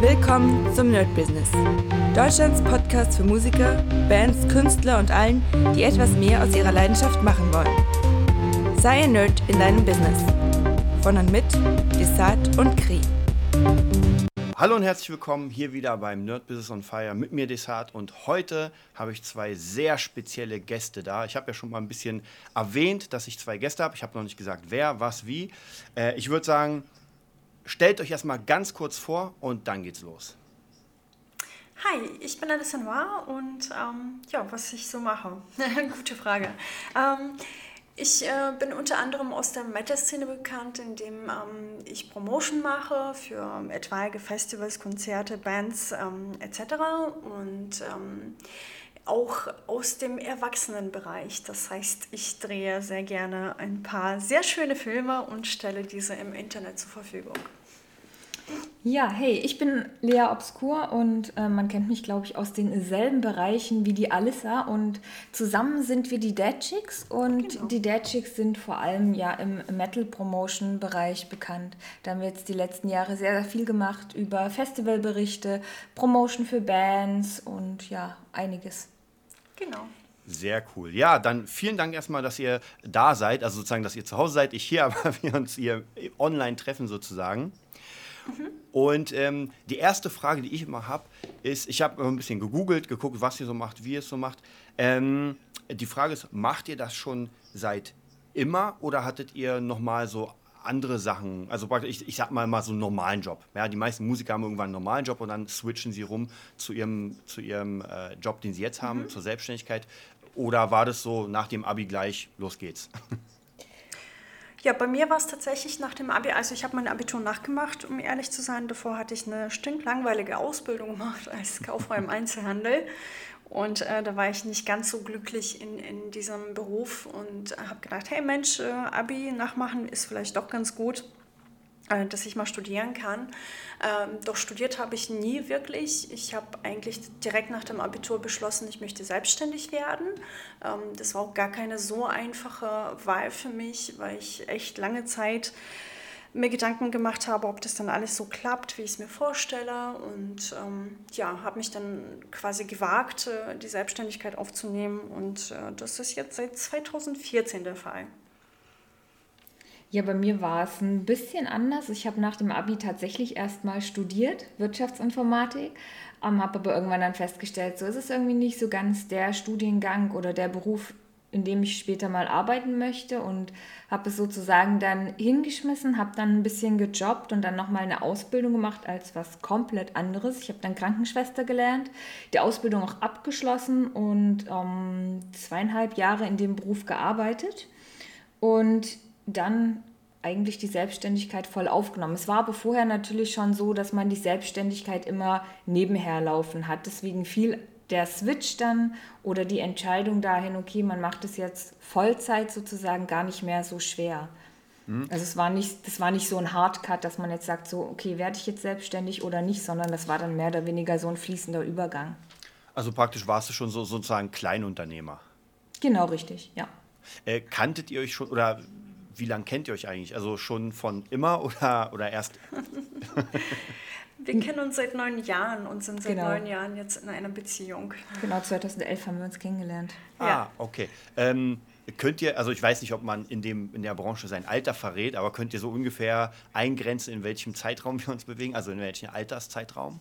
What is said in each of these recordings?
Willkommen zum Nerd Business. Deutschlands Podcast für Musiker, Bands, Künstler und allen, die etwas mehr aus ihrer Leidenschaft machen wollen. Sei ein Nerd in deinem Business. Von und mit Desart und Kri. Hallo und herzlich willkommen hier wieder beim Nerd Business on Fire mit mir Desart und heute habe ich zwei sehr spezielle Gäste da. Ich habe ja schon mal ein bisschen erwähnt, dass ich zwei Gäste habe. Ich habe noch nicht gesagt, wer, was, wie. Äh, ich würde sagen, stellt euch erstmal ganz kurz vor und dann geht's los. Hi, ich bin Alissa Noir und ähm, ja, was ich so mache. Gute Frage. Ähm, ich äh, bin unter anderem aus der Metal-Szene bekannt, indem ähm, ich Promotion mache für etwaige Festivals, Konzerte, Bands ähm, etc. Und ähm, auch aus dem Erwachsenenbereich. Das heißt, ich drehe sehr gerne ein paar sehr schöne Filme und stelle diese im Internet zur Verfügung. Ja, hey, ich bin Lea Obskur und äh, man kennt mich, glaube ich, aus denselben Bereichen wie die Alissa und zusammen sind wir die Dead Chicks und genau. die Dead Chicks sind vor allem ja im Metal-Promotion-Bereich bekannt. Da haben wir jetzt die letzten Jahre sehr, sehr viel gemacht über Festivalberichte, Promotion für Bands und ja, einiges. Genau. Sehr cool. Ja, dann vielen Dank erstmal, dass ihr da seid, also sozusagen, dass ihr zu Hause seid, ich hier, aber wir uns hier online treffen sozusagen. Mhm. Und ähm, die erste Frage, die ich immer habe, ist, ich habe ein bisschen gegoogelt, geguckt, was ihr so macht, wie ihr es so macht. Ähm, die Frage ist, macht ihr das schon seit immer oder hattet ihr nochmal so andere Sachen, also ich, ich sag mal mal so einen normalen Job. Ja, die meisten Musiker haben irgendwann einen normalen Job und dann switchen sie rum zu ihrem, zu ihrem äh, Job, den sie jetzt haben, mhm. zur Selbstständigkeit. Oder war das so nach dem Abi gleich, los geht's? Ja, bei mir war es tatsächlich nach dem Abi, also ich habe mein Abitur nachgemacht, um ehrlich zu sein. Davor hatte ich eine stinklangweilige Ausbildung gemacht als Kauffrau im Einzelhandel. Und äh, da war ich nicht ganz so glücklich in, in diesem Beruf und habe gedacht, hey Mensch, äh, Abi nachmachen ist vielleicht doch ganz gut. Äh, dass ich mal studieren kann. Ähm, doch studiert habe ich nie wirklich. Ich habe eigentlich direkt nach dem Abitur beschlossen, ich möchte selbstständig werden. Ähm, das war auch gar keine so einfache Wahl für mich, weil ich echt lange Zeit mir Gedanken gemacht habe, ob das dann alles so klappt, wie ich es mir vorstelle. Und ähm, ja, habe mich dann quasi gewagt, äh, die Selbstständigkeit aufzunehmen. Und äh, das ist jetzt seit 2014 der Fall. Ja, bei mir war es ein bisschen anders. Ich habe nach dem Abi tatsächlich erstmal studiert, Wirtschaftsinformatik, ähm, habe aber irgendwann dann festgestellt, so ist es irgendwie nicht so ganz der Studiengang oder der Beruf, in dem ich später mal arbeiten möchte und habe es sozusagen dann hingeschmissen, habe dann ein bisschen gejobbt und dann nochmal eine Ausbildung gemacht als was komplett anderes. Ich habe dann Krankenschwester gelernt, die Ausbildung auch abgeschlossen und ähm, zweieinhalb Jahre in dem Beruf gearbeitet. Und dann eigentlich die Selbstständigkeit voll aufgenommen. Es war aber vorher natürlich schon so, dass man die Selbstständigkeit immer nebenher laufen hat. Deswegen fiel der Switch dann oder die Entscheidung dahin, okay, man macht es jetzt Vollzeit sozusagen gar nicht mehr so schwer. Mhm. Also es war nicht, das war nicht so ein Hardcut, dass man jetzt sagt, so, okay, werde ich jetzt selbstständig oder nicht, sondern das war dann mehr oder weniger so ein fließender Übergang. Also praktisch warst du schon so sozusagen Kleinunternehmer. Genau, richtig, ja. Äh, kanntet ihr euch schon oder wie lange kennt ihr euch eigentlich? Also schon von immer oder, oder erst? wir kennen uns seit neun Jahren und sind seit genau. neun Jahren jetzt in einer Beziehung. Genau, 2011 haben wir uns kennengelernt. Ah, ja. okay. Ähm, könnt ihr, also ich weiß nicht, ob man in, dem, in der Branche sein Alter verrät, aber könnt ihr so ungefähr eingrenzen, in welchem Zeitraum wir uns bewegen? Also in welchem Alterszeitraum?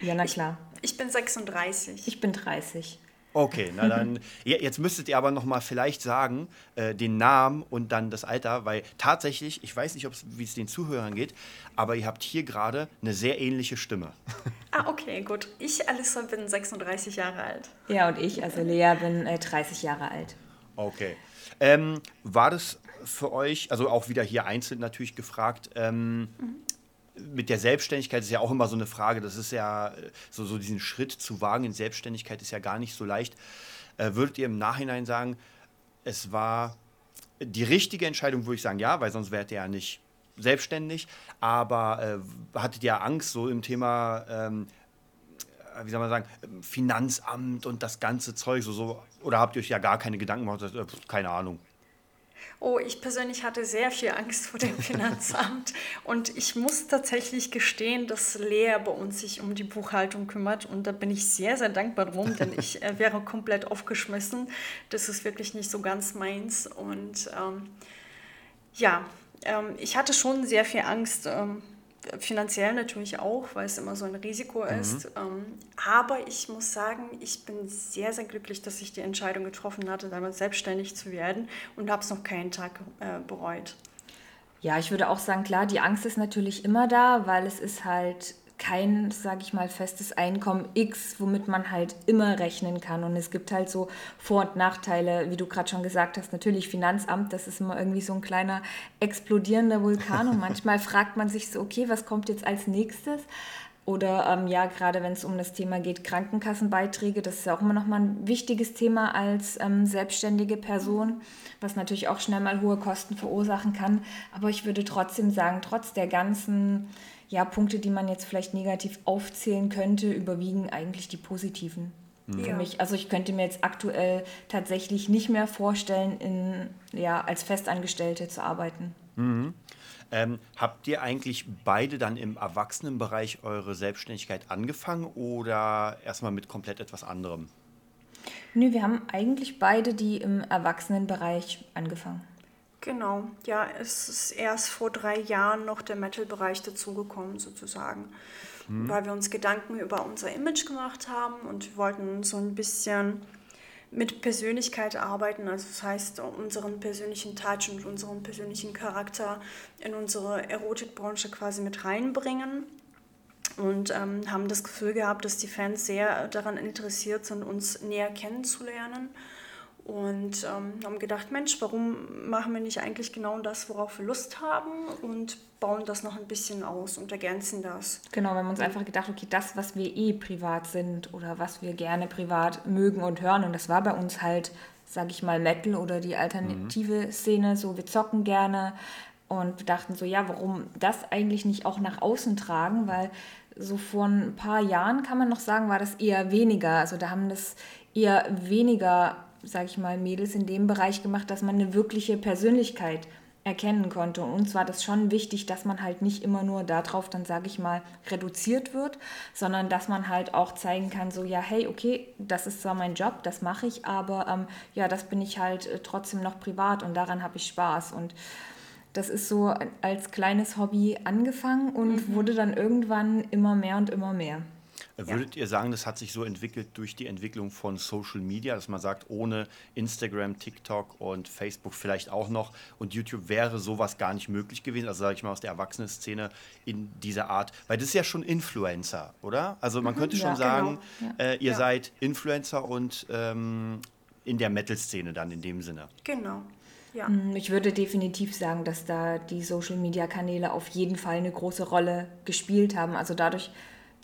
Ja, na klar. Ich, ich bin 36. Ich bin 30. Okay, na dann, jetzt müsstet ihr aber noch mal vielleicht sagen, äh, den Namen und dann das Alter, weil tatsächlich, ich weiß nicht, wie es den Zuhörern geht, aber ihr habt hier gerade eine sehr ähnliche Stimme. Ah, okay, gut. Ich, Alissa, bin 36 Jahre alt. Ja, und ich, also Lea, bin äh, 30 Jahre alt. Okay. Ähm, war das für euch, also auch wieder hier einzeln natürlich gefragt, ähm, mhm mit der Selbstständigkeit ist ja auch immer so eine Frage. Das ist ja so, so diesen Schritt zu wagen in Selbstständigkeit ist ja gar nicht so leicht. Äh, würdet ihr im Nachhinein sagen, es war die richtige Entscheidung, würde ich sagen, ja, weil sonst wärt ihr ja nicht selbstständig. Aber äh, hattet ihr Angst so im Thema, ähm, wie soll man sagen, Finanzamt und das ganze Zeug so, so oder habt ihr euch ja gar keine Gedanken gemacht? Äh, keine Ahnung. Oh, ich persönlich hatte sehr viel Angst vor dem Finanzamt und ich muss tatsächlich gestehen, dass Lea bei uns sich um die Buchhaltung kümmert und da bin ich sehr, sehr dankbar drum, denn ich äh, wäre komplett aufgeschmissen. Das ist wirklich nicht so ganz meins und ähm, ja, ähm, ich hatte schon sehr viel Angst. Ähm, finanziell natürlich auch, weil es immer so ein Risiko mhm. ist. Ähm, aber ich muss sagen, ich bin sehr, sehr glücklich, dass ich die Entscheidung getroffen hatte, damals selbstständig zu werden und habe es noch keinen Tag äh, bereut. Ja, ich würde auch sagen, klar, die Angst ist natürlich immer da, weil es ist halt kein, sage ich mal, festes Einkommen X, womit man halt immer rechnen kann. Und es gibt halt so Vor- und Nachteile, wie du gerade schon gesagt hast. Natürlich Finanzamt, das ist immer irgendwie so ein kleiner explodierender Vulkan. Und manchmal fragt man sich so, okay, was kommt jetzt als nächstes? Oder ähm, ja, gerade wenn es um das Thema geht, Krankenkassenbeiträge, das ist ja auch immer noch mal ein wichtiges Thema als ähm, selbstständige Person, was natürlich auch schnell mal hohe Kosten verursachen kann. Aber ich würde trotzdem sagen, trotz der ganzen ja, Punkte, die man jetzt vielleicht negativ aufzählen könnte, überwiegen eigentlich die positiven. Mhm. Für mich. Also ich könnte mir jetzt aktuell tatsächlich nicht mehr vorstellen, in, ja, als Festangestellte zu arbeiten. Mhm. Ähm, habt ihr eigentlich beide dann im Erwachsenenbereich eure Selbstständigkeit angefangen oder erstmal mit komplett etwas anderem? Nö, wir haben eigentlich beide die im Erwachsenenbereich angefangen. Genau, ja, es ist erst vor drei Jahren noch der Metal-Bereich dazugekommen, sozusagen, mhm. weil wir uns Gedanken über unser Image gemacht haben und wollten so ein bisschen mit Persönlichkeit arbeiten, also das heißt unseren persönlichen Touch und unseren persönlichen Charakter in unsere Erotikbranche quasi mit reinbringen. Und ähm, haben das Gefühl gehabt, dass die Fans sehr daran interessiert sind, uns näher kennenzulernen und ähm, haben gedacht, Mensch, warum machen wir nicht eigentlich genau das, worauf wir Lust haben und bauen das noch ein bisschen aus und ergänzen das. Genau, wir haben uns einfach gedacht, okay, das, was wir eh privat sind oder was wir gerne privat mögen und hören und das war bei uns halt, sag ich mal, Metal oder die alternative mhm. Szene, so wir zocken gerne und wir dachten so, ja, warum das eigentlich nicht auch nach außen tragen, weil so vor ein paar Jahren kann man noch sagen, war das eher weniger, also da haben das eher weniger sage ich mal, Mädels in dem Bereich gemacht, dass man eine wirkliche Persönlichkeit erkennen konnte. Und uns war das schon wichtig, dass man halt nicht immer nur darauf dann, sage ich mal, reduziert wird, sondern dass man halt auch zeigen kann, so ja, hey, okay, das ist zwar mein Job, das mache ich, aber ähm, ja, das bin ich halt äh, trotzdem noch privat und daran habe ich Spaß. Und das ist so als kleines Hobby angefangen und mhm. wurde dann irgendwann immer mehr und immer mehr. Würdet ja. ihr sagen, das hat sich so entwickelt durch die Entwicklung von Social Media, dass man sagt, ohne Instagram, TikTok und Facebook vielleicht auch noch und YouTube wäre sowas gar nicht möglich gewesen? Also sage ich mal aus der Erwachsenenszene in dieser Art, weil das ist ja schon Influencer, oder? Also man mhm, könnte schon ja, sagen, genau. ja. äh, ihr seid Influencer und ähm, in der Metal-Szene dann in dem Sinne. Genau. Ja. Mm, ich würde definitiv sagen, dass da die Social-Media-Kanäle auf jeden Fall eine große Rolle gespielt haben. Also dadurch,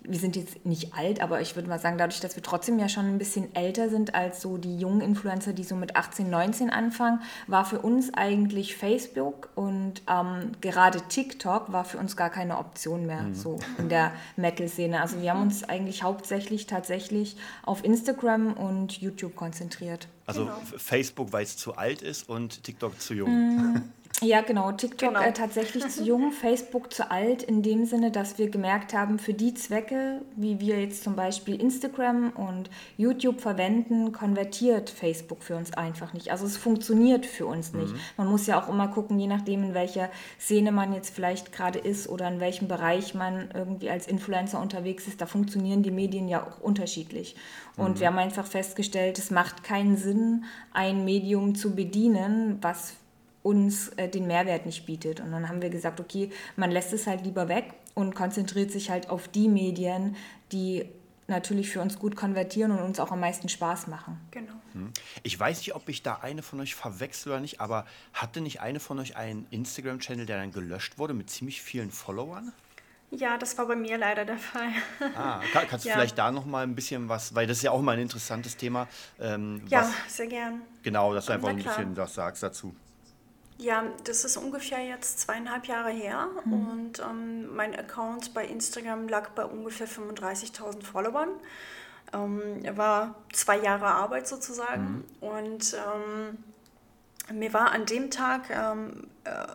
wir sind jetzt nicht alt, aber ich würde mal sagen, dadurch, dass wir trotzdem ja schon ein bisschen älter sind als so die jungen Influencer, die so mit 18, 19 anfangen, war für uns eigentlich Facebook und ähm, gerade TikTok war für uns gar keine Option mehr mhm. so in der Metal-Szene. Also wir haben uns eigentlich hauptsächlich tatsächlich auf Instagram und YouTube konzentriert. Also genau. Facebook, weil es zu alt ist und TikTok zu jung. Mhm. Ja, genau. TikTok genau. Äh, tatsächlich zu jung, Facebook zu alt, in dem Sinne, dass wir gemerkt haben, für die Zwecke, wie wir jetzt zum Beispiel Instagram und YouTube verwenden, konvertiert Facebook für uns einfach nicht. Also es funktioniert für uns nicht. Mhm. Man muss ja auch immer gucken, je nachdem, in welcher Szene man jetzt vielleicht gerade ist oder in welchem Bereich man irgendwie als Influencer unterwegs ist, da funktionieren die Medien ja auch unterschiedlich. Und mhm. wir haben einfach festgestellt, es macht keinen Sinn, ein Medium zu bedienen, was uns äh, den Mehrwert nicht bietet. Und dann haben wir gesagt, okay, man lässt es halt lieber weg und konzentriert sich halt auf die Medien, die natürlich für uns gut konvertieren und uns auch am meisten Spaß machen. Genau. Hm. Ich weiß nicht, ob ich da eine von euch verwechsel oder nicht, aber hatte nicht eine von euch einen Instagram-Channel, der dann gelöscht wurde mit ziemlich vielen Followern? Ja, das war bei mir leider der Fall. Ah, kann, kannst du ja. vielleicht da noch mal ein bisschen was, weil das ist ja auch mal ein interessantes Thema. Ähm, ja, was, sehr gern. Genau, dass du einfach ein bisschen was sagst dazu. Ja, das ist ungefähr jetzt zweieinhalb Jahre her mhm. und ähm, mein Account bei Instagram lag bei ungefähr 35.000 Followern. Ähm, war zwei Jahre Arbeit sozusagen mhm. und ähm, mir war an dem Tag ähm, äh,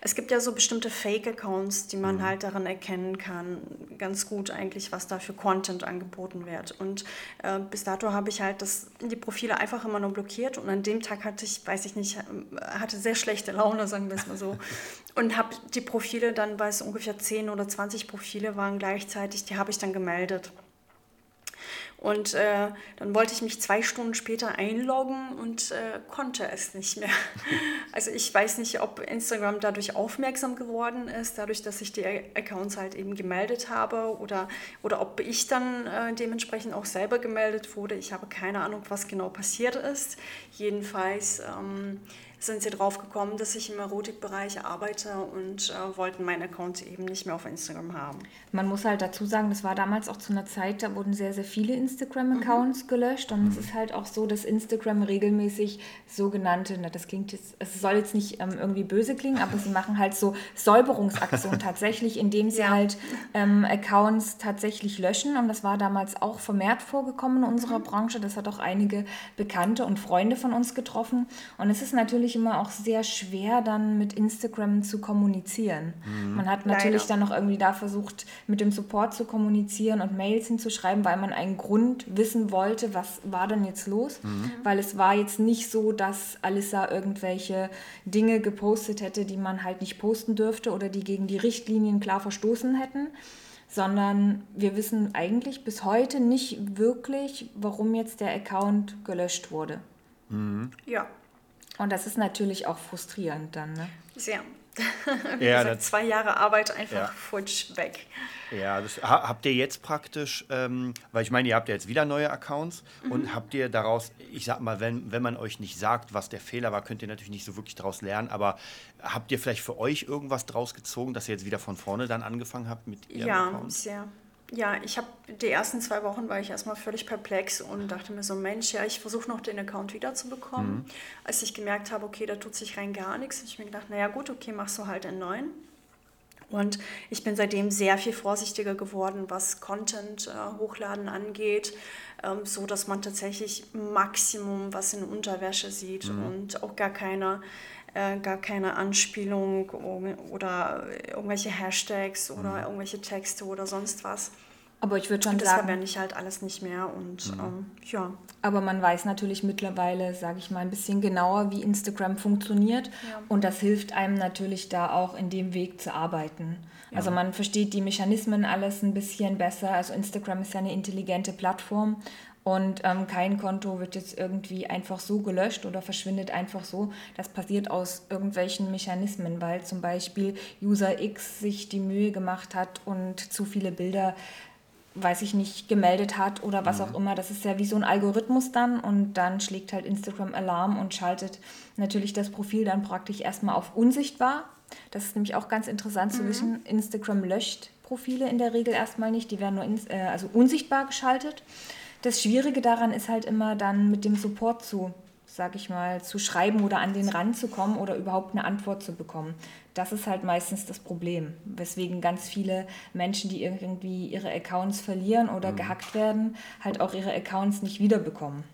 es gibt ja so bestimmte Fake-Accounts, die man mhm. halt daran erkennen kann, ganz gut eigentlich, was da für Content angeboten wird. Und äh, bis dato habe ich halt das, die Profile einfach immer nur blockiert und an dem Tag hatte ich, weiß ich nicht, hatte sehr schlechte Laune, sagen wir es mal so. Und habe die Profile dann, weil es ungefähr 10 oder 20 Profile waren gleichzeitig, die habe ich dann gemeldet. Und äh, dann wollte ich mich zwei Stunden später einloggen und äh, konnte es nicht mehr. Also ich weiß nicht, ob Instagram dadurch aufmerksam geworden ist, dadurch, dass ich die Accounts halt eben gemeldet habe oder, oder ob ich dann äh, dementsprechend auch selber gemeldet wurde. Ich habe keine Ahnung, was genau passiert ist. Jedenfalls ähm, sind sie drauf gekommen, dass ich im Erotikbereich arbeite und äh, wollten meinen Account eben nicht mehr auf Instagram haben. Man muss halt dazu sagen, das war damals auch zu einer Zeit, da wurden sehr, sehr viele Instagram-Accounts mhm. gelöscht und mhm. es ist halt auch so, dass Instagram regelmäßig sogenannte, na das klingt jetzt, es soll jetzt nicht ähm, irgendwie böse klingen, aber sie machen halt so Säuberungsaktionen tatsächlich, indem sie ja. halt ähm, Accounts tatsächlich löschen und das war damals auch vermehrt vorgekommen in unserer mhm. Branche. Das hat auch einige Bekannte und Freunde von uns getroffen und es ist natürlich natürlich immer auch sehr schwer, dann mit Instagram zu kommunizieren. Mhm. Man hat natürlich Leider. dann noch irgendwie da versucht, mit dem Support zu kommunizieren und Mails hinzuschreiben, weil man einen Grund wissen wollte, was war denn jetzt los. Mhm. Weil es war jetzt nicht so, dass Alissa irgendwelche Dinge gepostet hätte, die man halt nicht posten dürfte oder die gegen die Richtlinien klar verstoßen hätten sondern wir wissen eigentlich bis heute nicht wirklich, warum jetzt der Account gelöscht wurde. Mhm. Ja, und das ist natürlich auch frustrierend dann, ne? Sehr. Wie ja, gesagt, zwei Jahre Arbeit einfach ja. futsch weg. Ja, das, habt ihr jetzt praktisch, ähm, weil ich meine, ihr habt ja jetzt wieder neue Accounts mhm. und habt ihr daraus, ich sag mal, wenn, wenn man euch nicht sagt, was der Fehler war, könnt ihr natürlich nicht so wirklich daraus lernen, aber habt ihr vielleicht für euch irgendwas draus gezogen, dass ihr jetzt wieder von vorne dann angefangen habt mit ihrem ja, Account? Ja, sehr. Ja, ich habe die ersten zwei Wochen war ich erstmal völlig perplex und dachte mir so, Mensch, ja, ich versuche noch den Account wiederzubekommen. Mhm. Als ich gemerkt habe, okay, da tut sich rein gar nichts, habe ich mir gedacht, naja gut, okay, machst du halt einen neuen. Und ich bin seitdem sehr viel vorsichtiger geworden, was Content äh, hochladen angeht, ähm, so dass man tatsächlich Maximum was in Unterwäsche sieht mhm. und auch gar keine äh, gar keine Anspielung oder irgendwelche Hashtags oder mhm. irgendwelche Texte oder sonst was. Aber ich würde schon das sagen. Das verwende ich halt alles nicht mehr und mhm. ähm, ja. Aber man weiß natürlich mittlerweile, sage ich mal, ein bisschen genauer, wie Instagram funktioniert. Ja. Und das hilft einem natürlich da auch in dem Weg zu arbeiten. Ja. Also man versteht die Mechanismen alles ein bisschen besser. Also Instagram ist ja eine intelligente Plattform und ähm, kein Konto wird jetzt irgendwie einfach so gelöscht oder verschwindet einfach so. Das passiert aus irgendwelchen Mechanismen, weil zum Beispiel User X sich die Mühe gemacht hat und zu viele Bilder weiß ich nicht, gemeldet hat oder was mhm. auch immer. Das ist ja wie so ein Algorithmus dann und dann schlägt halt Instagram Alarm und schaltet natürlich das Profil dann praktisch erstmal auf unsichtbar. Das ist nämlich auch ganz interessant mhm. zu wissen. Instagram löscht Profile in der Regel erstmal nicht, die werden nur ins, äh, also unsichtbar geschaltet. Das Schwierige daran ist halt immer dann mit dem Support zu, sag ich mal, zu schreiben oder an den ranzukommen oder überhaupt eine Antwort zu bekommen. Das ist halt meistens das Problem, weswegen ganz viele Menschen, die irgendwie ihre Accounts verlieren oder mhm. gehackt werden, halt auch ihre Accounts nicht wiederbekommen.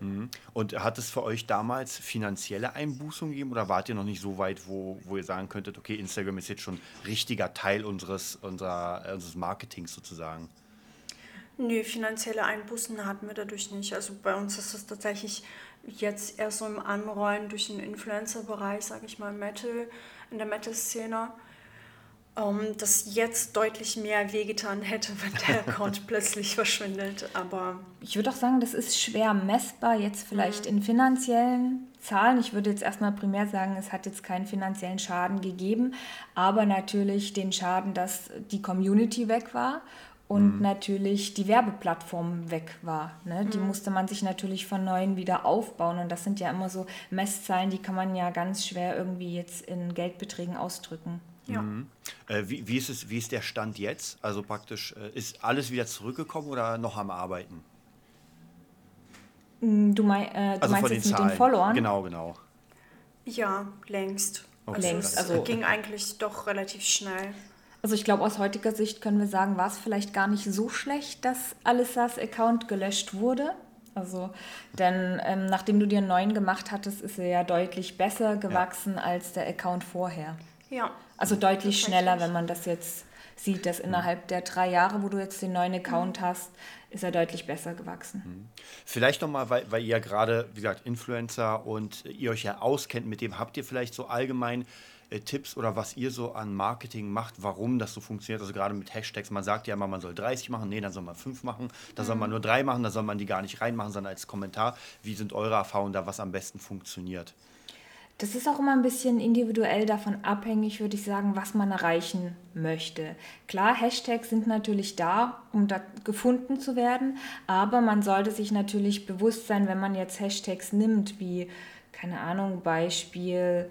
Mhm. Und hat es für euch damals finanzielle Einbußungen gegeben oder wart ihr noch nicht so weit, wo, wo ihr sagen könntet, okay, Instagram ist jetzt schon richtiger Teil unseres, unserer, unseres Marketings sozusagen? Nee, finanzielle Einbußen hatten wir dadurch nicht. Also bei uns ist das tatsächlich jetzt erst so im Anrollen durch den Influencer-Bereich, sage ich mal, Metal, in der Metal-Szene, ähm, das jetzt deutlich mehr wehgetan hätte, wenn der Account plötzlich verschwindet. Aber ich würde auch sagen, das ist schwer messbar, jetzt vielleicht mhm. in finanziellen Zahlen. Ich würde jetzt erstmal primär sagen, es hat jetzt keinen finanziellen Schaden gegeben, aber natürlich den Schaden, dass die Community weg war und mhm. natürlich die Werbeplattform weg war. Ne? Die mhm. musste man sich natürlich von neuem wieder aufbauen und das sind ja immer so Messzahlen, die kann man ja ganz schwer irgendwie jetzt in Geldbeträgen ausdrücken. Ja. Mhm. Äh, wie, wie, ist es, wie ist der Stand jetzt? Also praktisch, äh, ist alles wieder zurückgekommen oder noch am Arbeiten? Mm, du, mein, äh, du also meinst jetzt den mit Zahlen. den Followern? Genau, genau. Ja, längst. Okay. Längst, also ging eigentlich doch relativ schnell. Also ich glaube, aus heutiger Sicht können wir sagen, war es vielleicht gar nicht so schlecht, dass Alissas Account gelöscht wurde. Also, denn ähm, nachdem du dir einen neuen gemacht hattest, ist er ja deutlich besser gewachsen ja. als der Account vorher. Ja. Also deutlich schneller, wenn man das jetzt sieht, dass innerhalb der drei Jahre, wo du jetzt den neuen Account mhm. hast, ist er deutlich besser gewachsen. Mhm. Vielleicht nochmal, weil, weil ihr ja gerade, wie gesagt, Influencer und ihr euch ja auskennt mit dem, habt ihr vielleicht so allgemein äh, Tipps oder was ihr so an Marketing macht, warum das so funktioniert. Also gerade mit Hashtags, man sagt ja immer, man soll 30 machen, nee, dann soll man 5 machen, da mhm. soll man nur 3 machen, da soll man die gar nicht reinmachen, sondern als Kommentar. Wie sind eure Erfahrungen da, was am besten funktioniert? Das ist auch immer ein bisschen individuell davon abhängig, würde ich sagen, was man erreichen möchte. Klar, Hashtags sind natürlich da, um da gefunden zu werden, aber man sollte sich natürlich bewusst sein, wenn man jetzt Hashtags nimmt, wie, keine Ahnung, Beispiel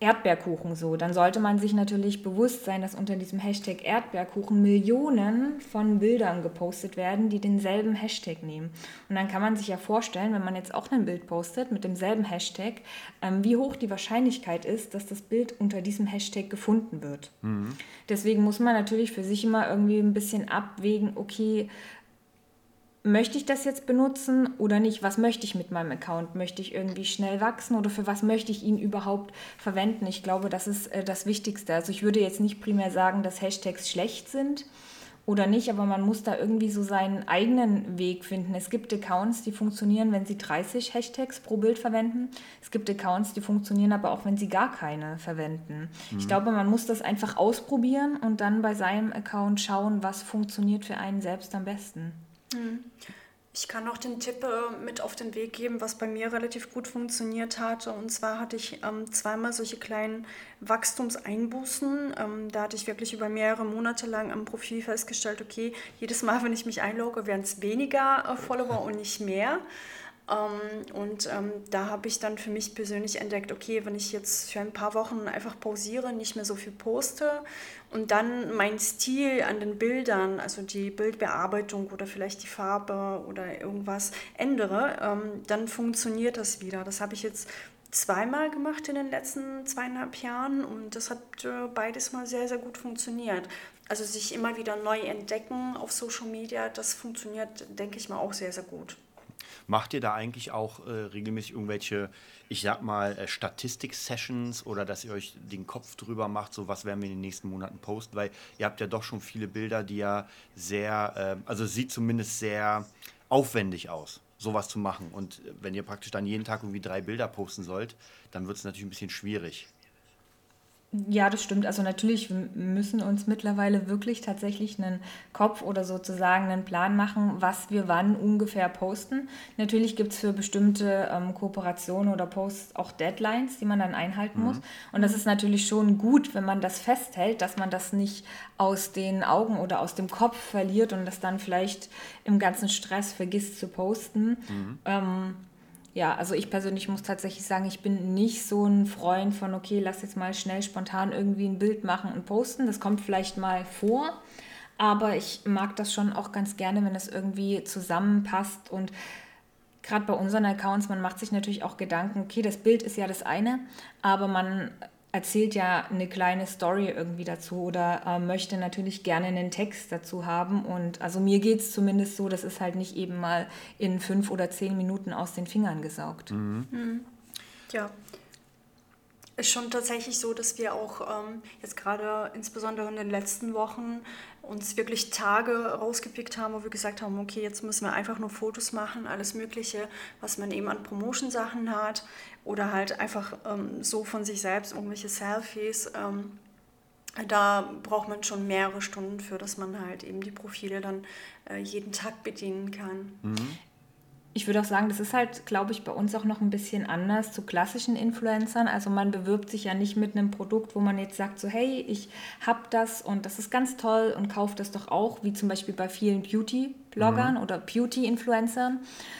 Erdbeerkuchen so, dann sollte man sich natürlich bewusst sein, dass unter diesem Hashtag Erdbeerkuchen Millionen von Bildern gepostet werden, die denselben Hashtag nehmen. Und dann kann man sich ja vorstellen, wenn man jetzt auch ein Bild postet mit demselben Hashtag, ähm, wie hoch die Wahrscheinlichkeit ist, dass das Bild unter diesem Hashtag gefunden wird. Mhm. Deswegen muss man natürlich für sich immer irgendwie ein bisschen abwägen, okay, möchte ich das jetzt benutzen oder nicht? Was möchte ich mit meinem Account? Möchte ich irgendwie schnell wachsen oder für was möchte ich ihn überhaupt verwenden? Ich glaube, das ist äh, das Wichtigste. Also ich würde jetzt nicht primär sagen, dass Hashtags schlecht sind oder nicht, aber man muss da irgendwie so seinen eigenen Weg finden. Es gibt Accounts, die funktionieren, wenn sie 30 Hashtags pro Bild verwenden. Es gibt Accounts, die funktionieren aber auch, wenn sie gar keine verwenden. Mhm. Ich glaube, man muss das einfach ausprobieren und dann bei seinem Account schauen, was funktioniert für einen selbst am besten. Ich kann noch den Tipp äh, mit auf den Weg geben, was bei mir relativ gut funktioniert hat. Und zwar hatte ich ähm, zweimal solche kleinen Wachstumseinbußen. Ähm, da hatte ich wirklich über mehrere Monate lang am Profil festgestellt, okay, jedes Mal, wenn ich mich einlogge, werden es weniger äh, Follower und nicht mehr. Ähm, und ähm, da habe ich dann für mich persönlich entdeckt, okay, wenn ich jetzt für ein paar Wochen einfach pausiere, nicht mehr so viel poste und dann mein Stil an den Bildern, also die Bildbearbeitung oder vielleicht die Farbe oder irgendwas ändere, ähm, dann funktioniert das wieder. Das habe ich jetzt zweimal gemacht in den letzten zweieinhalb Jahren und das hat äh, beides mal sehr, sehr gut funktioniert. Also sich immer wieder neu entdecken auf Social Media, das funktioniert, denke ich mal, auch sehr, sehr gut. Macht ihr da eigentlich auch äh, regelmäßig irgendwelche, ich sag mal, äh, Statistik-Sessions oder dass ihr euch den Kopf drüber macht, so was werden wir in den nächsten Monaten posten? Weil ihr habt ja doch schon viele Bilder, die ja sehr, äh, also sieht zumindest sehr aufwendig aus, sowas zu machen. Und wenn ihr praktisch dann jeden Tag irgendwie drei Bilder posten sollt, dann wird es natürlich ein bisschen schwierig. Ja, das stimmt. Also natürlich müssen uns mittlerweile wirklich tatsächlich einen Kopf oder sozusagen einen Plan machen, was wir wann ungefähr posten. Natürlich gibt es für bestimmte ähm, Kooperationen oder Posts auch Deadlines, die man dann einhalten mhm. muss. Und das ist natürlich schon gut, wenn man das festhält, dass man das nicht aus den Augen oder aus dem Kopf verliert und das dann vielleicht im ganzen Stress vergisst zu posten. Mhm. Ähm, ja, also ich persönlich muss tatsächlich sagen, ich bin nicht so ein Freund von, okay, lass jetzt mal schnell spontan irgendwie ein Bild machen und posten. Das kommt vielleicht mal vor, aber ich mag das schon auch ganz gerne, wenn es irgendwie zusammenpasst und gerade bei unseren Accounts, man macht sich natürlich auch Gedanken, okay, das Bild ist ja das eine, aber man erzählt ja eine kleine Story irgendwie dazu oder äh, möchte natürlich gerne einen Text dazu haben. Und also mir geht es zumindest so, das ist halt nicht eben mal in fünf oder zehn Minuten aus den Fingern gesaugt. Mhm. Mhm. Ja. Ist schon tatsächlich so, dass wir auch ähm, jetzt gerade insbesondere in den letzten Wochen uns wirklich Tage rausgepickt haben, wo wir gesagt haben, okay, jetzt müssen wir einfach nur Fotos machen, alles Mögliche, was man eben an Promotion-Sachen hat oder halt einfach ähm, so von sich selbst irgendwelche Selfies. Ähm, da braucht man schon mehrere Stunden für, dass man halt eben die Profile dann äh, jeden Tag bedienen kann. Mhm ich würde auch sagen, das ist halt, glaube ich, bei uns auch noch ein bisschen anders zu klassischen Influencern. Also man bewirbt sich ja nicht mit einem Produkt, wo man jetzt sagt, so hey, ich habe das und das ist ganz toll und kauft das doch auch, wie zum Beispiel bei vielen Beauty-Bloggern mhm. oder Beauty-Influencern,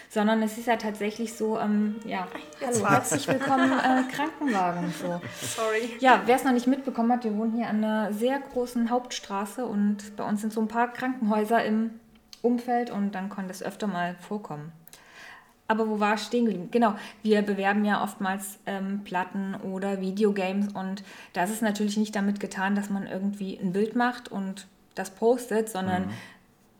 sondern es ist ja tatsächlich so, ähm, ja, hallo, herzlich willkommen äh, Krankenwagen. So. Sorry. Ja, wer es noch nicht mitbekommen hat, wir wohnen hier an einer sehr großen Hauptstraße und bei uns sind so ein paar Krankenhäuser im Umfeld und dann kann das öfter mal vorkommen. Aber wo war es stehen geblieben? Genau, wir bewerben ja oftmals ähm, Platten oder Videogames und das ist natürlich nicht damit getan, dass man irgendwie ein Bild macht und das postet, sondern mhm.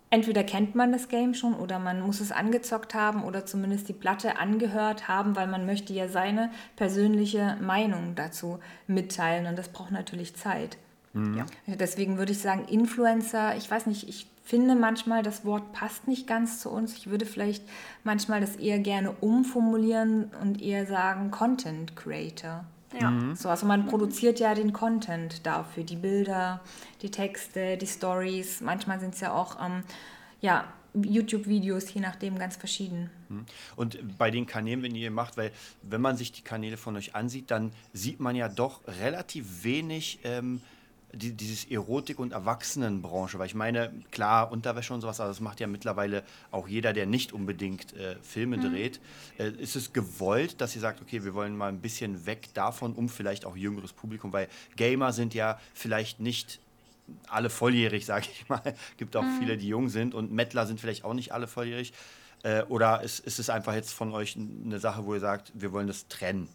entweder kennt man das Game schon oder man muss es angezockt haben oder zumindest die Platte angehört haben, weil man möchte ja seine persönliche Meinung dazu mitteilen und das braucht natürlich Zeit. Mhm. Ja. Deswegen würde ich sagen, Influencer, ich weiß nicht, ich finde manchmal, das Wort passt nicht ganz zu uns. Ich würde vielleicht manchmal das eher gerne umformulieren und eher sagen Content Creator. Ja. Mhm. So, also man produziert ja den Content dafür, die Bilder, die Texte, die Stories. Manchmal sind es ja auch ähm, ja, YouTube-Videos, je nachdem, ganz verschieden. Mhm. Und bei den Kanälen, wenn ihr macht, weil wenn man sich die Kanäle von euch ansieht, dann sieht man ja doch relativ wenig ähm, die, dieses Erotik- und Erwachsenenbranche, weil ich meine, klar, Unterwäsche und sowas, aber das macht ja mittlerweile auch jeder, der nicht unbedingt äh, Filme mhm. dreht. Äh, ist es gewollt, dass ihr sagt, okay, wir wollen mal ein bisschen weg davon, um vielleicht auch jüngeres Publikum, weil Gamer sind ja vielleicht nicht alle volljährig, sage ich mal. Gibt auch mhm. viele, die jung sind und Mettler sind vielleicht auch nicht alle volljährig. Äh, oder ist, ist es einfach jetzt von euch eine Sache, wo ihr sagt, wir wollen das trennen?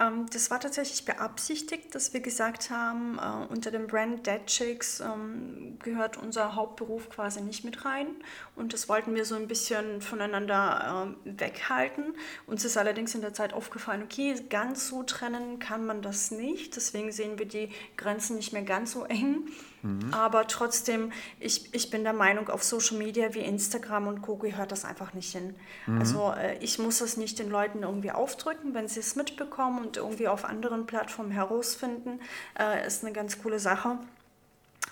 Ähm, das war tatsächlich beabsichtigt, dass wir gesagt haben, äh, unter dem Brand Dead Chicks ähm, gehört unser Hauptberuf quasi nicht mit rein. Und das wollten wir so ein bisschen voneinander äh, weghalten. Uns ist allerdings in der Zeit aufgefallen, okay, ganz so trennen kann man das nicht. Deswegen sehen wir die Grenzen nicht mehr ganz so eng. Mhm. Aber trotzdem, ich, ich bin der Meinung, auf Social Media wie Instagram und Co. gehört das einfach nicht hin. Mhm. Also äh, ich muss es nicht den Leuten irgendwie aufdrücken, wenn sie es mitbekommen und irgendwie auf anderen Plattformen herausfinden, äh, ist eine ganz coole Sache.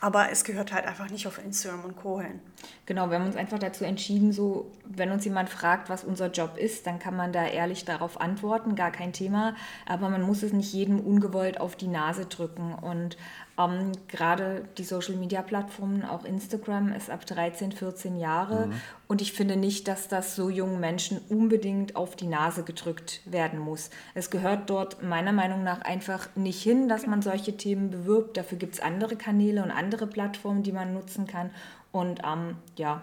Aber es gehört halt einfach nicht auf Instagram und Co. hin. Genau, wir haben uns einfach dazu entschieden, so, wenn uns jemand fragt, was unser Job ist, dann kann man da ehrlich darauf antworten, gar kein Thema. Aber man muss es nicht jedem ungewollt auf die Nase drücken. Und ähm, Gerade die Social-Media-Plattformen, auch Instagram, ist ab 13, 14 Jahre. Mhm. Und ich finde nicht, dass das so jungen Menschen unbedingt auf die Nase gedrückt werden muss. Es gehört dort meiner Meinung nach einfach nicht hin, dass man solche Themen bewirbt. Dafür gibt es andere Kanäle und andere Plattformen, die man nutzen kann. Und ähm, ja.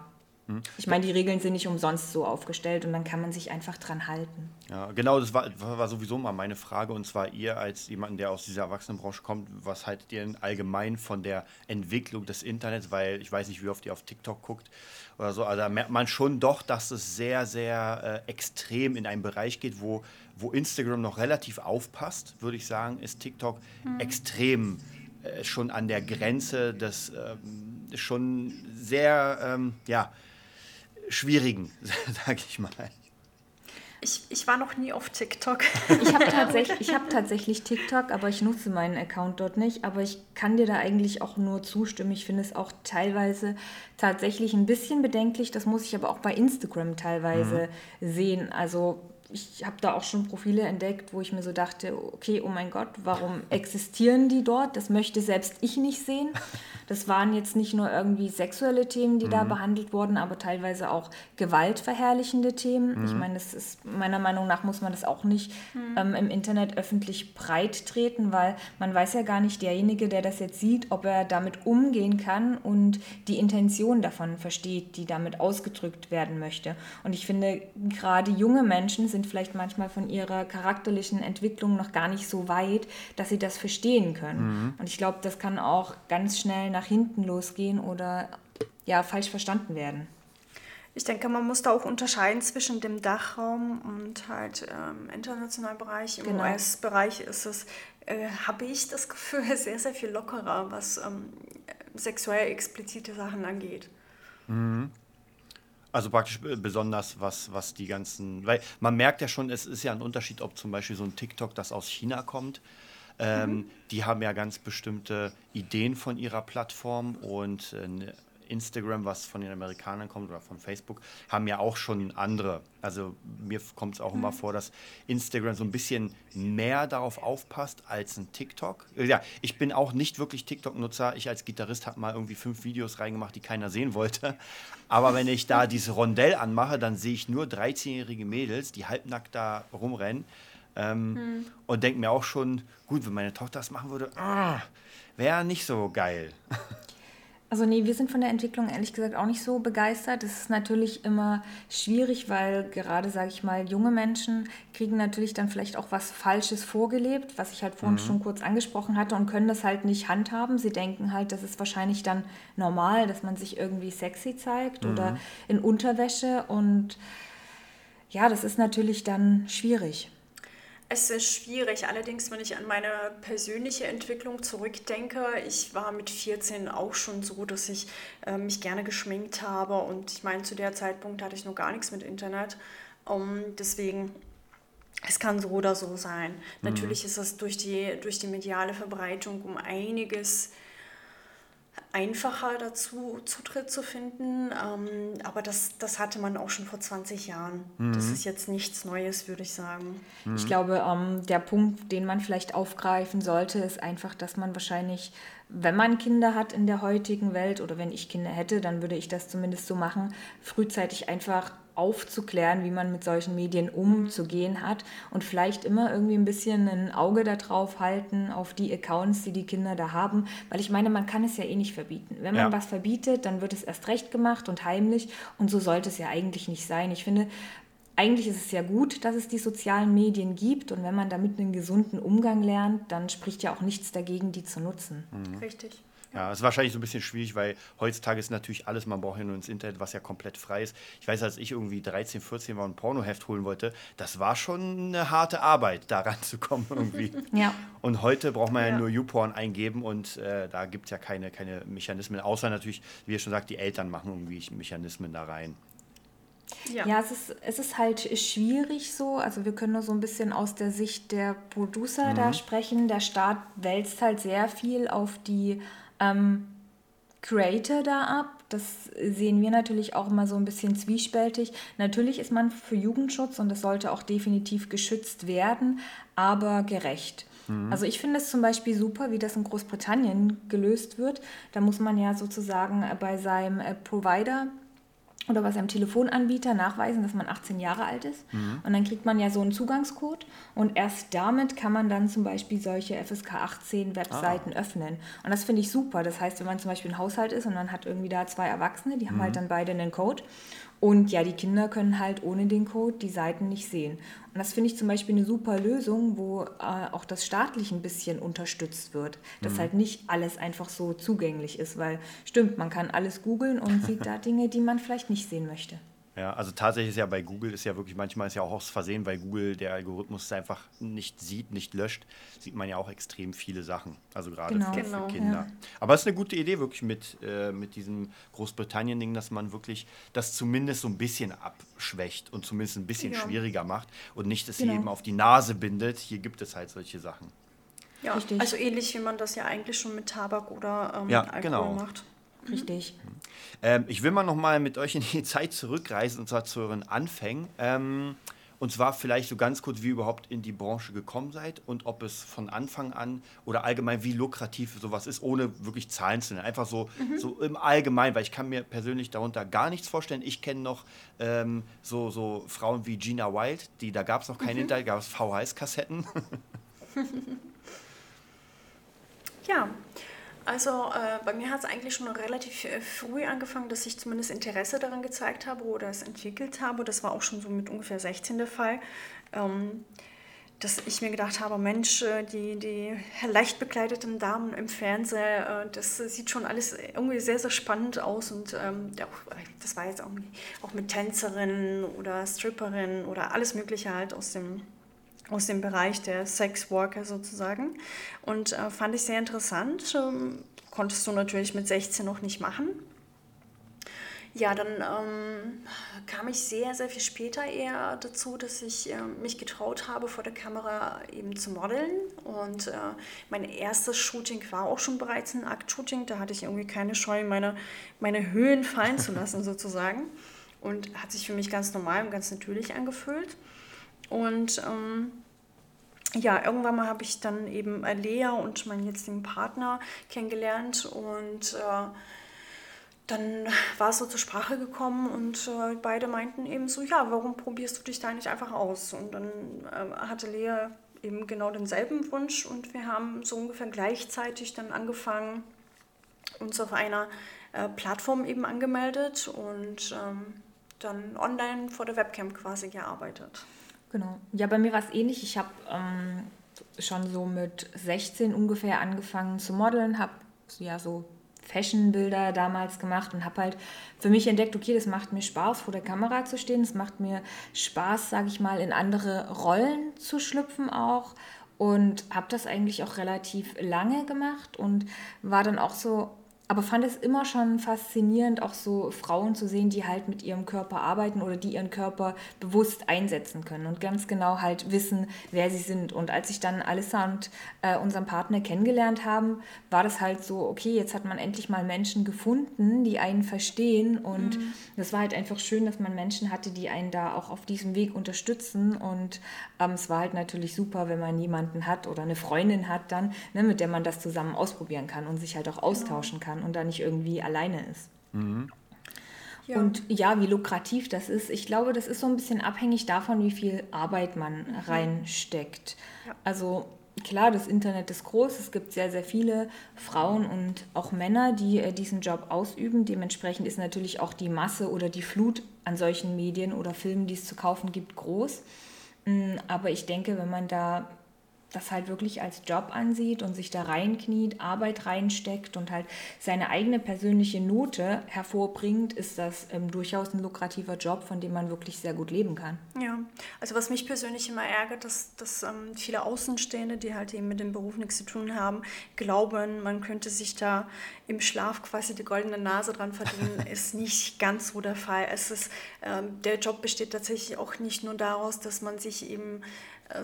Ich meine, die Regeln sind nicht umsonst so aufgestellt und dann kann man sich einfach dran halten. Ja, genau, das war, war sowieso mal meine Frage und zwar ihr als jemand, der aus dieser Erwachsenenbranche kommt, was haltet ihr denn allgemein von der Entwicklung des Internets, weil ich weiß nicht, wie oft ihr auf TikTok guckt oder so, also da merkt man schon doch, dass es sehr, sehr äh, extrem in einen Bereich geht, wo, wo Instagram noch relativ aufpasst, würde ich sagen, ist TikTok hm. extrem äh, schon an der Grenze des ähm, schon sehr, ähm, ja, schwierigen, sage ich mal. Ich, ich war noch nie auf TikTok. Ich habe tatsächlich, hab tatsächlich TikTok, aber ich nutze meinen Account dort nicht. Aber ich kann dir da eigentlich auch nur zustimmen. Ich finde es auch teilweise tatsächlich ein bisschen bedenklich. Das muss ich aber auch bei Instagram teilweise mhm. sehen. Also ich habe da auch schon Profile entdeckt, wo ich mir so dachte, okay, oh mein Gott, warum existieren die dort? Das möchte selbst ich nicht sehen. Das waren jetzt nicht nur irgendwie sexuelle Themen, die mhm. da behandelt wurden, aber teilweise auch gewaltverherrlichende Themen. Mhm. Ich meine, das ist meiner Meinung nach muss man das auch nicht mhm. ähm, im Internet öffentlich breit treten, weil man weiß ja gar nicht derjenige, der das jetzt sieht, ob er damit umgehen kann und die Intention davon versteht, die damit ausgedrückt werden möchte. Und ich finde, gerade junge Menschen sind sind vielleicht manchmal von ihrer charakterlichen Entwicklung noch gar nicht so weit, dass sie das verstehen können. Mhm. Und ich glaube, das kann auch ganz schnell nach hinten losgehen oder ja, falsch verstanden werden. Ich denke, man muss da auch unterscheiden zwischen dem Dachraum und halt ähm, internationalen Bereich. Im genau. US-Bereich ist es, äh, habe ich das Gefühl, sehr, sehr viel lockerer, was ähm, sexuell explizite Sachen angeht. Mhm. Also praktisch besonders was, was die ganzen, weil man merkt ja schon, es ist ja ein Unterschied, ob zum Beispiel so ein TikTok, das aus China kommt. Ähm, mhm. Die haben ja ganz bestimmte Ideen von ihrer Plattform und äh, Instagram, was von den Amerikanern kommt oder von Facebook, haben ja auch schon andere. Also mir kommt es auch mhm. immer vor, dass Instagram so ein bisschen mehr darauf aufpasst als ein TikTok. Ja, ich bin auch nicht wirklich TikTok-Nutzer. Ich als Gitarrist habe mal irgendwie fünf Videos reingemacht, die keiner sehen wollte. Aber wenn ich da dieses Rondell anmache, dann sehe ich nur 13-jährige Mädels, die halbnackt da rumrennen. Ähm, mhm. Und denke mir auch schon, gut, wenn meine Tochter das machen würde, ah, wäre nicht so geil. Also nee, wir sind von der Entwicklung ehrlich gesagt auch nicht so begeistert. Es ist natürlich immer schwierig, weil gerade, sage ich mal, junge Menschen kriegen natürlich dann vielleicht auch was Falsches vorgelebt, was ich halt vorhin mhm. schon kurz angesprochen hatte und können das halt nicht handhaben. Sie denken halt, das ist wahrscheinlich dann normal, dass man sich irgendwie sexy zeigt mhm. oder in Unterwäsche und ja, das ist natürlich dann schwierig. Es ist schwierig. Allerdings, wenn ich an meine persönliche Entwicklung zurückdenke, ich war mit 14 auch schon so, dass ich äh, mich gerne geschminkt habe. Und ich meine, zu der Zeitpunkt hatte ich noch gar nichts mit Internet. Um, deswegen, es kann so oder so sein. Mhm. Natürlich ist es durch die, durch die mediale Verbreitung um einiges einfacher dazu Zutritt zu finden. Ähm, aber das, das hatte man auch schon vor 20 Jahren. Mhm. Das ist jetzt nichts Neues, würde ich sagen. Mhm. Ich glaube, ähm, der Punkt, den man vielleicht aufgreifen sollte, ist einfach, dass man wahrscheinlich, wenn man Kinder hat in der heutigen Welt oder wenn ich Kinder hätte, dann würde ich das zumindest so machen, frühzeitig einfach aufzuklären, wie man mit solchen Medien umzugehen hat und vielleicht immer irgendwie ein bisschen ein Auge darauf halten, auf die Accounts, die die Kinder da haben, weil ich meine, man kann es ja eh nicht verbieten. Wenn man ja. was verbietet, dann wird es erst recht gemacht und heimlich und so sollte es ja eigentlich nicht sein. Ich finde, eigentlich ist es ja gut, dass es die sozialen Medien gibt und wenn man damit einen gesunden Umgang lernt, dann spricht ja auch nichts dagegen, die zu nutzen. Mhm. Richtig. Ja, es ist wahrscheinlich so ein bisschen schwierig, weil heutzutage ist natürlich alles, man braucht ja nur ins Internet, was ja komplett frei ist. Ich weiß, als ich irgendwie 13, 14 war und ein Pornoheft holen wollte, das war schon eine harte Arbeit, da ranzukommen irgendwie. ja. Und heute braucht man ja, ja nur YouPorn eingeben und äh, da gibt es ja keine, keine Mechanismen, außer natürlich, wie ihr schon sagt, die Eltern machen irgendwie Mechanismen da rein. Ja, ja es, ist, es ist halt schwierig so. Also wir können nur so ein bisschen aus der Sicht der Producer mhm. da sprechen. Der Staat wälzt halt sehr viel auf die ähm, Creator da ab. Das sehen wir natürlich auch immer so ein bisschen zwiespältig. Natürlich ist man für Jugendschutz und das sollte auch definitiv geschützt werden, aber gerecht. Mhm. Also ich finde es zum Beispiel super, wie das in Großbritannien gelöst wird. Da muss man ja sozusagen bei seinem äh, Provider oder bei seinem Telefonanbieter nachweisen, dass man 18 Jahre alt ist. Mhm. Und dann kriegt man ja so einen Zugangscode und erst damit kann man dann zum Beispiel solche FSK 18 Webseiten ah. öffnen. Und das finde ich super. Das heißt, wenn man zum Beispiel ein Haushalt ist und man hat irgendwie da zwei Erwachsene, die haben halt mhm. halt dann beide einen Code und ja, die Kinder können halt ohne den Code die Seiten nicht sehen. Und das finde ich zum Beispiel eine super Lösung, wo äh, auch das staatlich ein bisschen unterstützt wird. Dass mhm. halt nicht alles einfach so zugänglich ist, weil stimmt, man kann alles googeln und sieht da Dinge, die man vielleicht nicht sehen möchte. Ja, also tatsächlich ist ja bei Google ist ja wirklich manchmal ist ja auch aus Versehen, weil Google der Algorithmus einfach nicht sieht, nicht löscht, sieht man ja auch extrem viele Sachen. Also gerade genau. für, genau, für, Kinder. Ja. Aber es ist eine gute Idee wirklich mit, äh, mit diesem Großbritannien-Ding, dass man wirklich das zumindest so ein bisschen abschwächt und zumindest ein bisschen ja. schwieriger macht und nicht es genau. eben auf die Nase bindet. Hier gibt es halt solche Sachen. Ja, Richtig. also ähnlich wie man das ja eigentlich schon mit Tabak oder ähm, ja, Alkohol genau. macht. Richtig. Ähm, ich will mal noch mal mit euch in die Zeit zurückreisen, und zwar zu euren Anfängen. Ähm, und zwar vielleicht so ganz kurz, wie ihr überhaupt in die Branche gekommen seid und ob es von Anfang an oder allgemein, wie lukrativ sowas ist, ohne wirklich Zahlen zu nennen. Einfach so, mhm. so im Allgemeinen, weil ich kann mir persönlich darunter gar nichts vorstellen. Ich kenne noch ähm, so, so Frauen wie Gina Wild, die, da gab es noch keine mhm. Internet, gab es VHS-Kassetten. ja, also äh, bei mir hat es eigentlich schon relativ äh, früh angefangen, dass ich zumindest Interesse daran gezeigt habe oder es entwickelt habe. Das war auch schon so mit ungefähr 16 der Fall. Ähm, dass ich mir gedacht habe, Mensch, äh, die, die leicht bekleideten Damen im Fernsehen, äh, das sieht schon alles irgendwie sehr, sehr spannend aus. Und ähm, das war jetzt auch mit Tänzerinnen oder Stripperinnen oder alles Mögliche halt aus dem aus dem Bereich der Sexworker sozusagen. Und äh, fand ich sehr interessant. Ähm, konntest du natürlich mit 16 noch nicht machen. Ja, dann ähm, kam ich sehr, sehr viel später eher dazu, dass ich äh, mich getraut habe, vor der Kamera eben zu modeln. Und äh, mein erstes Shooting war auch schon bereits ein Akt-Shooting. Da hatte ich irgendwie keine Scheu, meine, meine Höhen fallen zu lassen sozusagen. Und hat sich für mich ganz normal und ganz natürlich angefühlt. Und ähm, ja, irgendwann mal habe ich dann eben Lea und meinen jetzigen Partner kennengelernt und äh, dann war es so zur Sprache gekommen und äh, beide meinten eben so, ja, warum probierst du dich da nicht einfach aus? Und dann äh, hatte Lea eben genau denselben Wunsch und wir haben so ungefähr gleichzeitig dann angefangen, uns auf einer äh, Plattform eben angemeldet und ähm, dann online vor der Webcam quasi gearbeitet. Genau. Ja, bei mir war es ähnlich. Ich habe ähm, schon so mit 16 ungefähr angefangen zu modeln, habe ja so Fashion-Bilder damals gemacht und habe halt für mich entdeckt, okay, das macht mir Spaß, vor der Kamera zu stehen. Es macht mir Spaß, sage ich mal, in andere Rollen zu schlüpfen auch. Und habe das eigentlich auch relativ lange gemacht und war dann auch so aber fand es immer schon faszinierend, auch so Frauen zu sehen, die halt mit ihrem Körper arbeiten oder die ihren Körper bewusst einsetzen können und ganz genau halt wissen, wer sie sind. Und als ich dann Alissa und äh, unseren Partner kennengelernt haben, war das halt so, okay, jetzt hat man endlich mal Menschen gefunden, die einen verstehen. Und mhm. das war halt einfach schön, dass man Menschen hatte, die einen da auch auf diesem Weg unterstützen. Und ähm, es war halt natürlich super, wenn man jemanden hat oder eine Freundin hat dann, ne, mit der man das zusammen ausprobieren kann und sich halt auch austauschen kann kann und da nicht irgendwie alleine ist. Mhm. Ja. Und ja, wie lukrativ das ist, ich glaube, das ist so ein bisschen abhängig davon, wie viel Arbeit man mhm. reinsteckt. Ja. Also klar, das Internet ist groß, es gibt sehr, sehr viele Frauen und auch Männer, die äh, diesen Job ausüben. Dementsprechend ist natürlich auch die Masse oder die Flut an solchen Medien oder Filmen, die es zu kaufen gibt, groß. Mm, aber ich denke, wenn man da das halt wirklich als Job ansieht und sich da reinkniet, Arbeit reinsteckt und halt seine eigene persönliche Note hervorbringt, ist das ähm, durchaus ein lukrativer Job, von dem man wirklich sehr gut leben kann. Ja, also was mich persönlich immer ärgert, dass, dass ähm, viele Außenstehende, die halt eben mit dem Beruf nichts zu tun haben, glauben, man könnte sich da im Schlaf quasi die goldene Nase dran verdienen, ist nicht ganz so der Fall. Es ist, ähm, der Job besteht tatsächlich auch nicht nur daraus, dass man sich eben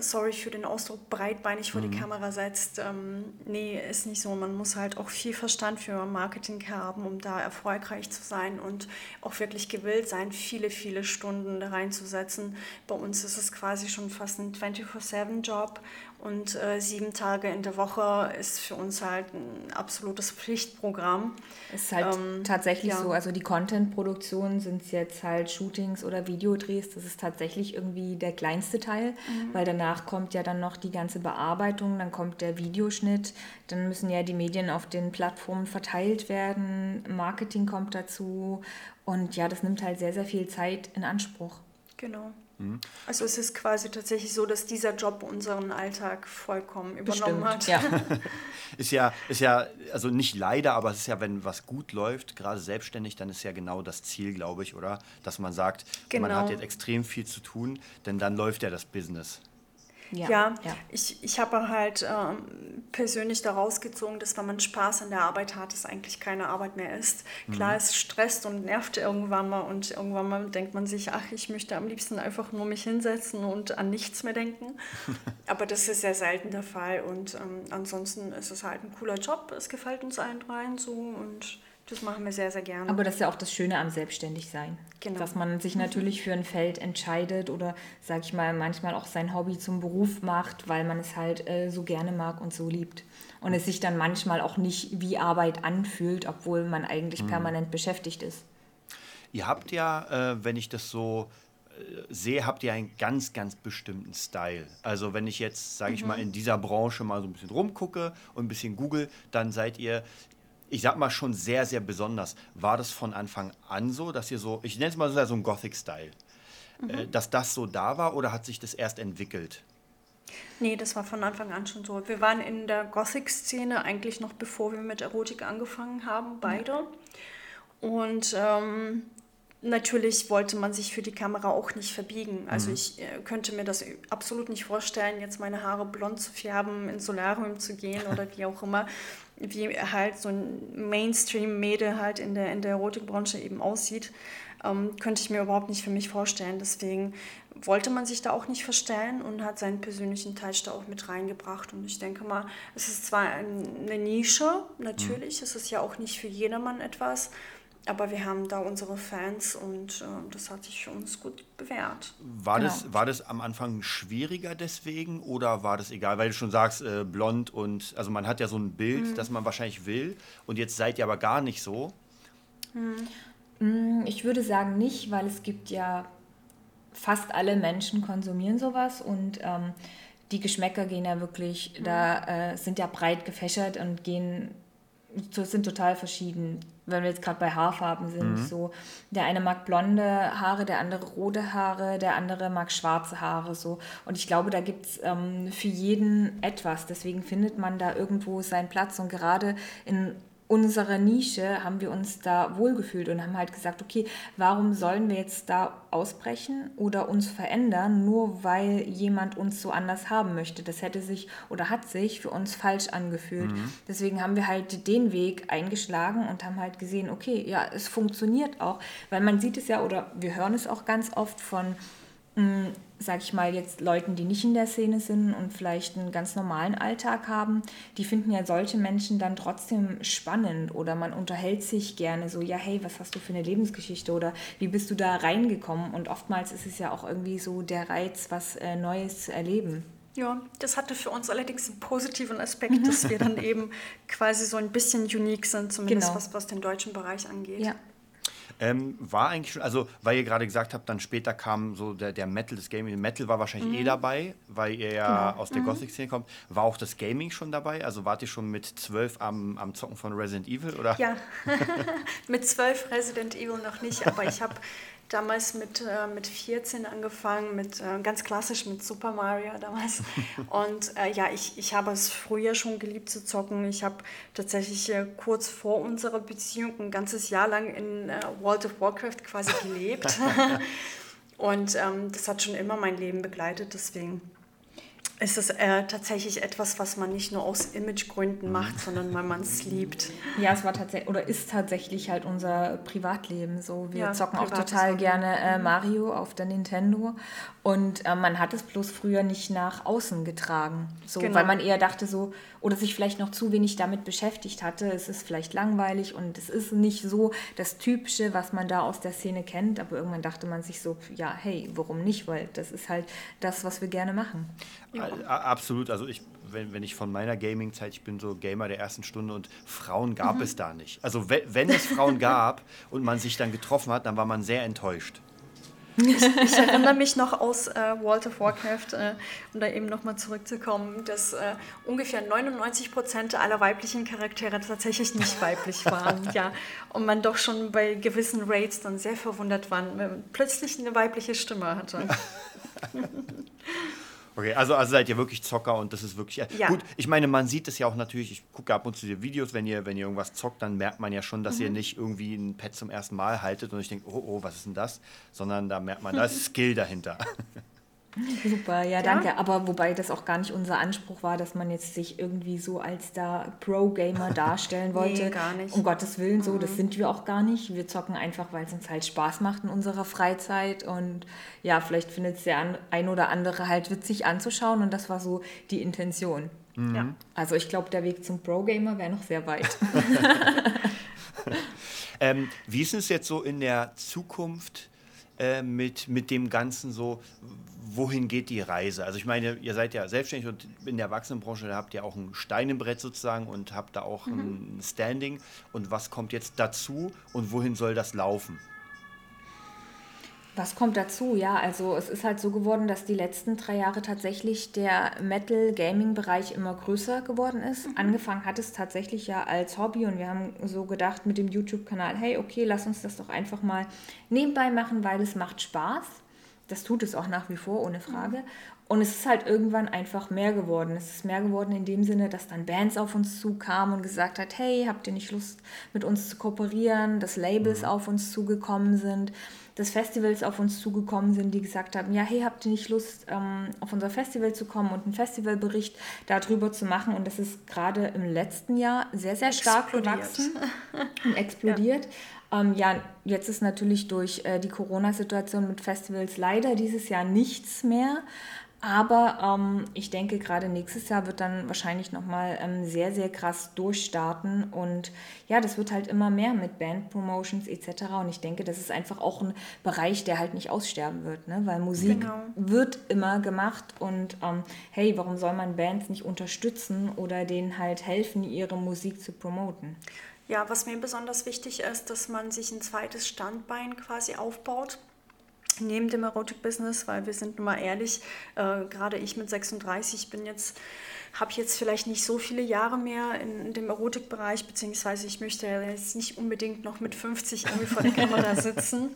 sorry für den Ausdruck, breitbeinig vor mhm. die Kamera setzt. Ähm, nee, ist nicht so. Man muss halt auch viel Verstand für Marketing haben, um da erfolgreich zu sein und auch wirklich gewillt sein, viele, viele Stunden da reinzusetzen. Bei uns ist es quasi schon fast ein 24-7-Job und äh, sieben Tage in der Woche ist für uns halt ein absolutes Pflichtprogramm. Ist halt ähm, tatsächlich ja. so, also die Content-Produktionen sind jetzt halt Shootings oder Videodrehs, das ist tatsächlich irgendwie der kleinste Teil, mhm. weil danach kommt ja dann noch die ganze Bearbeitung, dann kommt der Videoschnitt, dann müssen ja die Medien auf den Plattformen verteilt werden, Marketing kommt dazu und ja, das nimmt halt sehr, sehr viel Zeit in Anspruch. Genau. Mhm. Also es ist quasi tatsächlich so, dass dieser Job unseren Alltag vollkommen übernommen Bestimmt, hat. Ja. ist ja, ist ja, also nicht leider, aber es ist ja, wenn was gut läuft, gerade selbstständig, dann ist ja genau das Ziel, glaube ich, oder? Dass man sagt, genau. man hat jetzt extrem viel zu tun, denn dann läuft ja das Business. Ja, ja, ja. ich, ich habe halt ähm, persönlich daraus gezogen, dass wenn man Spaß an der Arbeit hat, es eigentlich keine Arbeit mehr ist. Klar, mhm. es stresst und nervt irgendwann mal und irgendwann mal denkt man sich, ach, ich möchte am liebsten einfach nur mich hinsetzen und an nichts mehr denken. Aber das ist sehr selten der Fall und ähm, ansonsten ist es halt ein cooler Job. Es gefällt uns allen dreien so und das machen wir sehr, sehr gerne. Aber das ist ja auch das Schöne am Selbstständigsein. Genau. Dass man sich natürlich für ein Feld entscheidet oder, sag ich mal, manchmal auch sein Hobby zum Beruf macht, weil man es halt äh, so gerne mag und so liebt. Und es sich dann manchmal auch nicht wie Arbeit anfühlt, obwohl man eigentlich mhm. permanent beschäftigt ist. Ihr habt ja, äh, wenn ich das so äh, sehe, habt ihr einen ganz, ganz bestimmten Style. Also wenn ich jetzt, sage ich mhm. mal, in dieser Branche mal so ein bisschen rumgucke und ein bisschen google, dann seid ihr ich sag mal, schon sehr, sehr besonders. War das von Anfang an so, dass ihr so, ich nenne es mal so, so ein Gothic-Style, mhm. äh, dass das so da war oder hat sich das erst entwickelt? Nee, das war von Anfang an schon so. Wir waren in der Gothic-Szene eigentlich noch bevor wir mit Erotik angefangen haben, beide. Und ähm, natürlich wollte man sich für die Kamera auch nicht verbiegen. Also mhm. ich äh, könnte mir das absolut nicht vorstellen, jetzt meine Haare blond zu färben, ins Solarium zu gehen oder wie auch immer wie halt so ein Mainstream-Mädel halt in der, in der Erotikbranche eben aussieht, ähm, könnte ich mir überhaupt nicht für mich vorstellen. Deswegen wollte man sich da auch nicht verstellen und hat seinen persönlichen Touch da auch mit reingebracht. Und ich denke mal, es ist zwar eine Nische, natürlich, mhm. es ist ja auch nicht für jedermann etwas, aber wir haben da unsere Fans und äh, das hat sich für uns gut bewährt. War, genau. das, war das am Anfang schwieriger deswegen oder war das egal? Weil du schon sagst, äh, blond und, also man hat ja so ein Bild, mhm. das man wahrscheinlich will und jetzt seid ihr aber gar nicht so. Mhm. Ich würde sagen nicht, weil es gibt ja, fast alle Menschen konsumieren sowas und ähm, die Geschmäcker gehen ja wirklich, mhm. da äh, sind ja breit gefächert und gehen sind total verschieden. Wenn wir jetzt gerade bei Haarfarben sind, mhm. so der eine mag blonde Haare, der andere rote Haare, der andere mag schwarze Haare, so. Und ich glaube, da gibt es ähm, für jeden etwas. Deswegen findet man da irgendwo seinen Platz. Und gerade in unserer Nische haben wir uns da wohlgefühlt und haben halt gesagt, okay, warum sollen wir jetzt da ausbrechen oder uns verändern, nur weil jemand uns so anders haben möchte? Das hätte sich oder hat sich für uns falsch angefühlt. Mhm. Deswegen haben wir halt den Weg eingeschlagen und haben halt gesehen, okay, ja, es funktioniert auch, weil man sieht es ja oder wir hören es auch ganz oft von hm, sag ich mal, jetzt Leuten, die nicht in der Szene sind und vielleicht einen ganz normalen Alltag haben, die finden ja solche Menschen dann trotzdem spannend oder man unterhält sich gerne so, ja, hey, was hast du für eine Lebensgeschichte oder wie bist du da reingekommen? Und oftmals ist es ja auch irgendwie so der Reiz, was äh, Neues zu erleben. Ja, das hatte für uns allerdings einen positiven Aspekt, dass wir dann eben quasi so ein bisschen unique sind, zumindest genau. was, was den deutschen Bereich angeht. Ja. Ähm, war eigentlich schon, also weil ihr gerade gesagt habt, dann später kam so der, der Metal, das Gaming. Metal war wahrscheinlich eh mhm. eh dabei, weil ihr ja genau. aus der mhm. Gothic-Szene kommt. War auch das Gaming schon dabei? Also wart ihr schon mit zwölf am, am Zocken von Resident Evil? Oder? Ja, mit zwölf Resident Evil noch nicht, aber ich habe damals mit, äh, mit 14 angefangen, mit, äh, ganz klassisch mit Super Mario damals. Und äh, ja, ich, ich habe es früher schon geliebt zu zocken. Ich habe tatsächlich äh, kurz vor unserer Beziehung ein ganzes Jahr lang in äh, World of Warcraft quasi gelebt. Und ähm, das hat schon immer mein Leben begleitet, deswegen ist es äh, tatsächlich etwas, was man nicht nur aus Imagegründen macht, sondern weil man es liebt. Ja, es war tatsächlich oder ist tatsächlich halt unser Privatleben so. Wir ja, zocken auch total gerne äh, mhm. Mario auf der Nintendo und äh, man hat es bloß früher nicht nach außen getragen, so, genau. weil man eher dachte so oder sich vielleicht noch zu wenig damit beschäftigt hatte. Es ist vielleicht langweilig und es ist nicht so das Typische, was man da aus der Szene kennt. Aber irgendwann dachte man sich so, ja, hey, warum nicht? Weil das ist halt das, was wir gerne machen. Ja. Absolut. Also ich, wenn, wenn ich von meiner Gaming-Zeit, ich bin so Gamer der ersten Stunde und Frauen gab mhm. es da nicht. Also wenn, wenn es Frauen gab und man sich dann getroffen hat, dann war man sehr enttäuscht. Ich, ich, erinnere mich noch aus äh, World of Warcraft, äh, um da eben nochmal zurückzukommen, dass äh, ungefähr 99 Prozent aller weiblichen Charaktere tatsächlich nicht weiblich waren. ja. Und man doch schon bei gewissen Raids dann sehr verwundert war, wenn man plötzlich eine weibliche Stimme hatte. Okay, also, also seid ihr wirklich Zocker und das ist wirklich. Ja. Gut, ich meine, man sieht es ja auch natürlich, ich gucke ab und zu die Videos, wenn ihr, wenn ihr irgendwas zockt, dann merkt man ja schon, dass mhm. ihr nicht irgendwie ein Pad zum ersten Mal haltet und ich denke, oh, oh, was ist denn das? Sondern da merkt man, da ist Skill dahinter. Super, ja, danke. Ja. Aber wobei das auch gar nicht unser Anspruch war, dass man jetzt sich irgendwie so als da Pro-Gamer darstellen wollte. nee, gar nicht. Um Gottes Willen, so, mhm. das sind wir auch gar nicht. Wir zocken einfach, weil es uns halt Spaß macht in unserer Freizeit. Und ja, vielleicht findet es der ein oder andere halt witzig anzuschauen. Und das war so die Intention. Mhm. Ja. Also ich glaube, der Weg zum Pro-Gamer wäre noch sehr weit. ähm, wie ist es jetzt so in der Zukunft? Äh, mit, mit dem Ganzen so, wohin geht die Reise? Also ich meine, ihr seid ja selbstständig und in der Erwachsenenbranche, da habt ihr auch ein Stein im Brett sozusagen und habt da auch mhm. ein Standing. Und was kommt jetzt dazu und wohin soll das laufen? Was kommt dazu? Ja, also es ist halt so geworden, dass die letzten drei Jahre tatsächlich der Metal-Gaming-Bereich immer größer geworden ist. Mhm. Angefangen hat es tatsächlich ja als Hobby und wir haben so gedacht mit dem YouTube-Kanal, hey, okay, lass uns das doch einfach mal nebenbei machen, weil es macht Spaß. Das tut es auch nach wie vor, ohne Frage. Mhm. Und es ist halt irgendwann einfach mehr geworden. Es ist mehr geworden in dem Sinne, dass dann Bands auf uns zukamen und gesagt hat, hey, habt ihr nicht Lust mit uns zu kooperieren? Dass Labels mhm. auf uns zugekommen sind, dass Festivals auf uns zugekommen sind, die gesagt haben, ja, hey, habt ihr nicht Lust, ähm, auf unser Festival zu kommen und einen Festivalbericht darüber zu machen? Und das ist gerade im letzten Jahr sehr, sehr stark explodiert. gewachsen und explodiert. Ja. Ähm, ja, jetzt ist natürlich durch äh, die Corona-Situation mit Festivals leider dieses Jahr nichts mehr. Aber ähm, ich denke, gerade nächstes Jahr wird dann wahrscheinlich nochmal ähm, sehr, sehr krass durchstarten. Und ja, das wird halt immer mehr mit Band-Promotions etc. Und ich denke, das ist einfach auch ein Bereich, der halt nicht aussterben wird, ne? weil Musik genau. wird immer gemacht. Und ähm, hey, warum soll man Bands nicht unterstützen oder denen halt helfen, ihre Musik zu promoten? Ja, was mir besonders wichtig ist, dass man sich ein zweites Standbein quasi aufbaut neben dem Erotik-Business, weil wir sind nun mal ehrlich, äh, gerade ich mit 36 bin jetzt habe jetzt vielleicht nicht so viele Jahre mehr in, in dem Erotikbereich, beziehungsweise ich möchte jetzt nicht unbedingt noch mit 50 irgendwie vor der Kamera sitzen.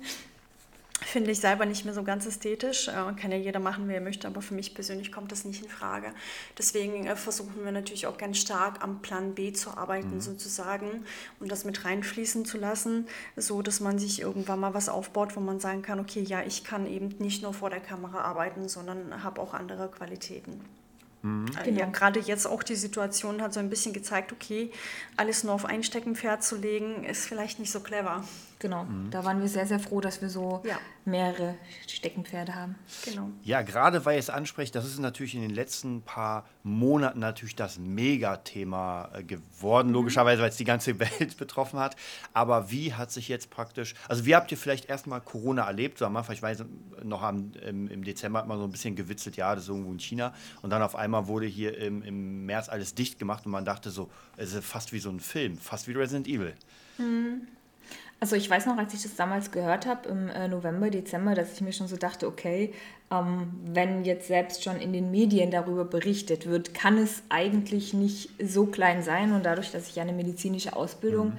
Finde ich selber nicht mehr so ganz ästhetisch. Äh, kann ja jeder machen, wie er möchte, aber für mich persönlich kommt das nicht in Frage. Deswegen äh, versuchen wir natürlich auch ganz stark am Plan B zu arbeiten, mhm. sozusagen, und das mit reinfließen zu lassen, so dass man sich irgendwann mal was aufbaut, wo man sagen kann, okay, ja, ich kann eben nicht nur vor der Kamera arbeiten, sondern habe auch andere Qualitäten. Mhm. Genau. Ja, gerade jetzt auch die Situation hat so ein bisschen gezeigt, okay, alles nur auf ein Steckenpferd zu legen, ist vielleicht nicht so clever. Genau, mhm. da waren wir sehr, sehr froh, dass wir so ja. mehrere Steckenpferde haben. Genau. Ja, gerade weil ihr es ansprecht, das ist natürlich in den letzten paar Monaten natürlich das Megathema äh, geworden, mhm. logischerweise, weil es die ganze Welt betroffen hat. Aber wie hat sich jetzt praktisch, also wie habt ihr vielleicht erstmal Corona erlebt? So am Anfang, ich weiß noch am, im, im, Dezember hat man so ein bisschen gewitzelt, ja, das ist irgendwo in China. Und dann auf einmal wurde hier im, im März alles dicht gemacht und man dachte so, es ist fast wie so ein Film, fast wie Resident Evil. Mhm. Also ich weiß noch, als ich das damals gehört habe, im äh, November, Dezember, dass ich mir schon so dachte, okay, ähm, wenn jetzt selbst schon in den Medien darüber berichtet wird, kann es eigentlich nicht so klein sein. Und dadurch, dass ich eine medizinische Ausbildung mhm.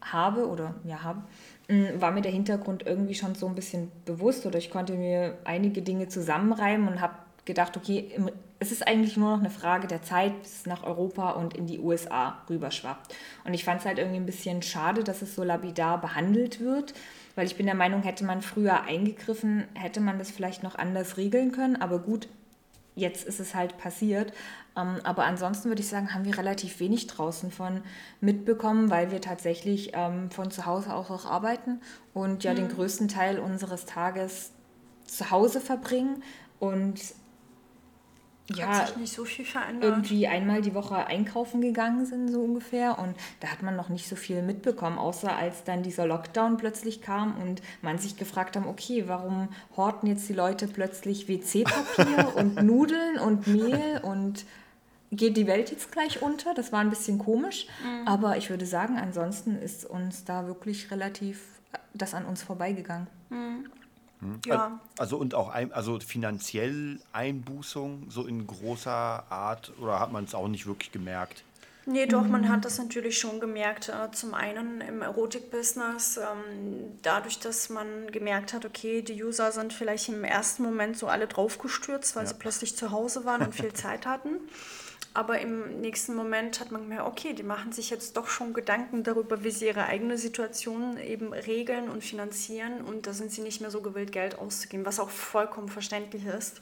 habe oder ja habe, mm, war mir der Hintergrund irgendwie schon so ein bisschen bewusst oder ich konnte mir einige Dinge zusammenreimen und habe gedacht, okay, im es ist eigentlich nur noch eine Frage der Zeit, bis es nach Europa und in die USA rüberschwappt. Und ich fand es halt irgendwie ein bisschen schade, dass es so lapidar behandelt wird, weil ich bin der Meinung, hätte man früher eingegriffen, hätte man das vielleicht noch anders regeln können. Aber gut, jetzt ist es halt passiert. Ähm, aber ansonsten würde ich sagen, haben wir relativ wenig draußen von mitbekommen, weil wir tatsächlich ähm, von zu Hause aus auch arbeiten und ja mhm. den größten Teil unseres Tages zu Hause verbringen und ja, hat sich nicht so viel verändert. irgendwie einmal die Woche einkaufen gegangen sind, so ungefähr. Und da hat man noch nicht so viel mitbekommen, außer als dann dieser Lockdown plötzlich kam und man sich gefragt haben, okay, warum horten jetzt die Leute plötzlich WC-Papier und Nudeln und Mehl und geht die Welt jetzt gleich unter? Das war ein bisschen komisch. Mhm. Aber ich würde sagen, ansonsten ist uns da wirklich relativ das an uns vorbeigegangen. Mhm. Hm? Ja. Also und auch ein, also finanziell Einbußung so in großer Art oder hat man es auch nicht wirklich gemerkt? Nee, doch, man hat das natürlich schon gemerkt. Äh, zum einen im Erotik-Business, ähm, dadurch, dass man gemerkt hat, okay, die User sind vielleicht im ersten Moment so alle draufgestürzt, weil ja. sie plötzlich zu Hause waren und viel Zeit hatten. Aber im nächsten Moment hat man gemerkt, okay, die machen sich jetzt doch schon Gedanken darüber, wie sie ihre eigene Situation eben regeln und finanzieren. Und da sind sie nicht mehr so gewillt, Geld auszugeben, was auch vollkommen verständlich ist.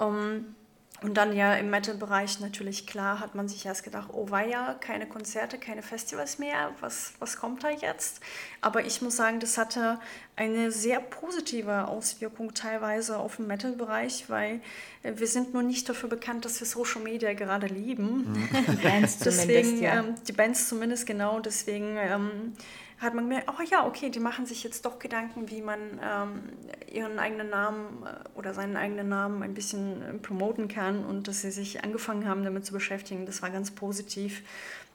Ähm, und dann ja im Metal-Bereich natürlich klar, hat man sich erst gedacht, oh weia, keine Konzerte, keine Festivals mehr, was, was kommt da jetzt? Aber ich muss sagen, das hatte eine sehr positive Auswirkung teilweise auf den Metal-Bereich, weil äh, wir sind nur nicht dafür bekannt, dass wir Social Media gerade lieben. Mhm. Die Bands zumindest, deswegen, ja. ähm, die Bands zumindest, genau, deswegen... Ähm, hat man gemerkt, oh ja, okay, die machen sich jetzt doch Gedanken, wie man ähm, ihren eigenen Namen äh, oder seinen eigenen Namen ein bisschen äh, promoten kann und dass sie sich angefangen haben, damit zu beschäftigen. Das war ganz positiv.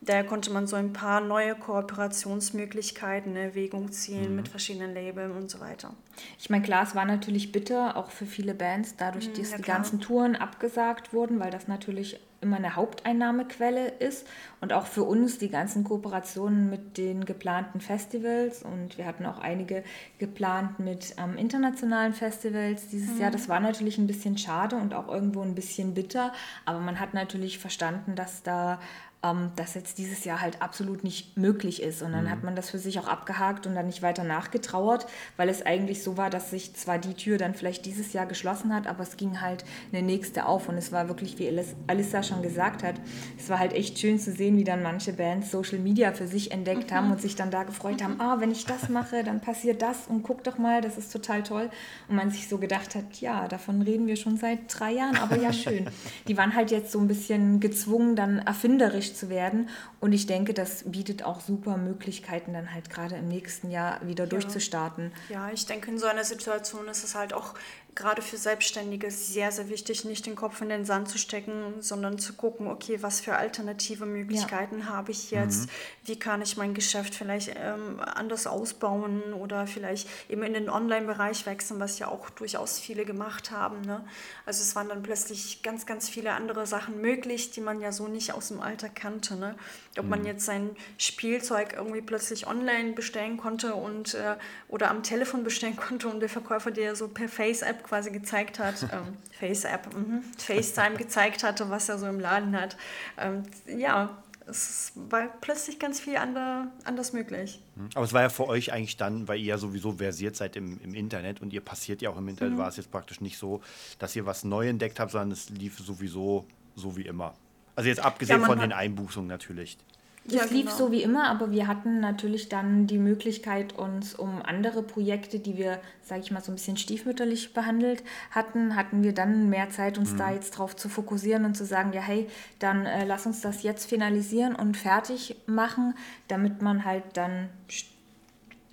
Daher konnte man so ein paar neue Kooperationsmöglichkeiten in Erwägung ziehen mhm. mit verschiedenen Labeln und so weiter. Ich meine, klar, es war natürlich bitter, auch für viele Bands, dadurch, mhm, dass ja, die klar. ganzen Touren abgesagt wurden, weil das natürlich immer eine Haupteinnahmequelle ist und auch für uns die ganzen Kooperationen mit den geplanten Festivals und wir hatten auch einige geplant mit ähm, internationalen Festivals dieses mhm. Jahr. Das war natürlich ein bisschen schade und auch irgendwo ein bisschen bitter, aber man hat natürlich verstanden, dass da ähm, das jetzt dieses Jahr halt absolut nicht möglich ist. Und dann mhm. hat man das für sich auch abgehakt und dann nicht weiter nachgetrauert, weil es eigentlich so war, dass sich zwar die Tür dann vielleicht dieses Jahr geschlossen hat, aber es ging halt eine nächste auf. Und es war wirklich, wie Alissa schon gesagt hat, es war halt echt schön zu sehen, wie dann manche Bands Social Media für sich entdeckt mhm. haben und sich dann da gefreut mhm. haben, ah, wenn ich das mache, dann passiert das und guck doch mal, das ist total toll. Und man sich so gedacht hat, ja, davon reden wir schon seit drei Jahren, aber ja, schön. Die waren halt jetzt so ein bisschen gezwungen, dann erfinderisch zu werden. Und ich denke, das bietet auch super Möglichkeiten, dann halt gerade im nächsten Jahr wieder ja. durchzustarten. Ja, ich denke, in so einer Situation ist es halt auch gerade für Selbstständige sehr, sehr wichtig, nicht den Kopf in den Sand zu stecken, sondern zu gucken, okay, was für alternative Möglichkeiten ja. habe ich jetzt, mhm. wie kann ich mein Geschäft vielleicht ähm, anders ausbauen oder vielleicht eben in den Online-Bereich wechseln, was ja auch durchaus viele gemacht haben. Ne? Also es waren dann plötzlich ganz, ganz viele andere Sachen möglich, die man ja so nicht aus dem Alter kannte. Ne? Ob mhm. man jetzt sein Spielzeug irgendwie plötzlich online bestellen konnte und äh, oder am Telefon bestellen konnte und der Verkäufer dir so per Face-App quasi gezeigt hat, ähm, Face-App, mhm, FaceTime gezeigt hatte, was er so im Laden hat. Ähm, ja, es war plötzlich ganz viel ander, anders möglich. Mhm. Aber es war ja für euch eigentlich dann, weil ihr ja sowieso versiert seid im, im Internet und ihr passiert ja auch im Internet, mhm. war es jetzt praktisch nicht so, dass ihr was neu entdeckt habt, sondern es lief sowieso so wie immer. Also jetzt abgesehen ja, von den Einbuchungen natürlich. Es ja, lief genau. so wie immer, aber wir hatten natürlich dann die Möglichkeit, uns um andere Projekte, die wir, sage ich mal, so ein bisschen stiefmütterlich behandelt hatten, hatten wir dann mehr Zeit, uns mhm. da jetzt drauf zu fokussieren und zu sagen, ja, hey, dann äh, lass uns das jetzt finalisieren und fertig machen, damit man halt dann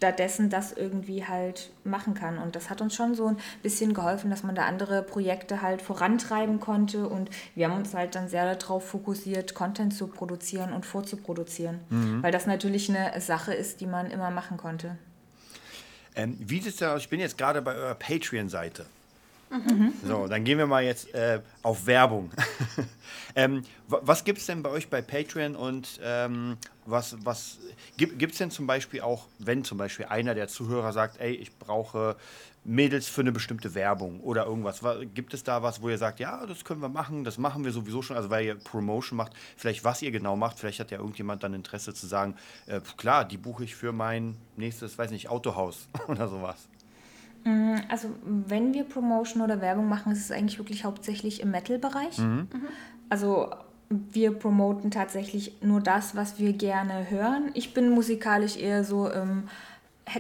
stattdessen das irgendwie halt machen kann. Und das hat uns schon so ein bisschen geholfen, dass man da andere Projekte halt vorantreiben konnte. Und wir haben uns halt dann sehr darauf fokussiert, Content zu produzieren und vorzuproduzieren. Mhm. Weil das natürlich eine Sache ist, die man immer machen konnte. Ähm, wie sieht es da aus? Ich bin jetzt gerade bei eurer Patreon-Seite. Mhm. So, dann gehen wir mal jetzt äh, auf Werbung. ähm, was gibt es denn bei euch bei Patreon und ähm, was, was gibt es denn zum Beispiel auch, wenn zum Beispiel einer der Zuhörer sagt, ey, ich brauche Mädels für eine bestimmte Werbung oder irgendwas. Gibt es da was, wo ihr sagt, ja, das können wir machen, das machen wir sowieso schon, also weil ihr Promotion macht, vielleicht was ihr genau macht, vielleicht hat ja irgendjemand dann Interesse zu sagen, äh, klar, die buche ich für mein nächstes, weiß nicht, Autohaus oder sowas. Mm, also wenn wir Promotion oder Werbung machen, ist es eigentlich wirklich hauptsächlich im Metal-Bereich. Mhm. Also wir promoten tatsächlich nur das, was wir gerne hören. Ich bin musikalisch eher so im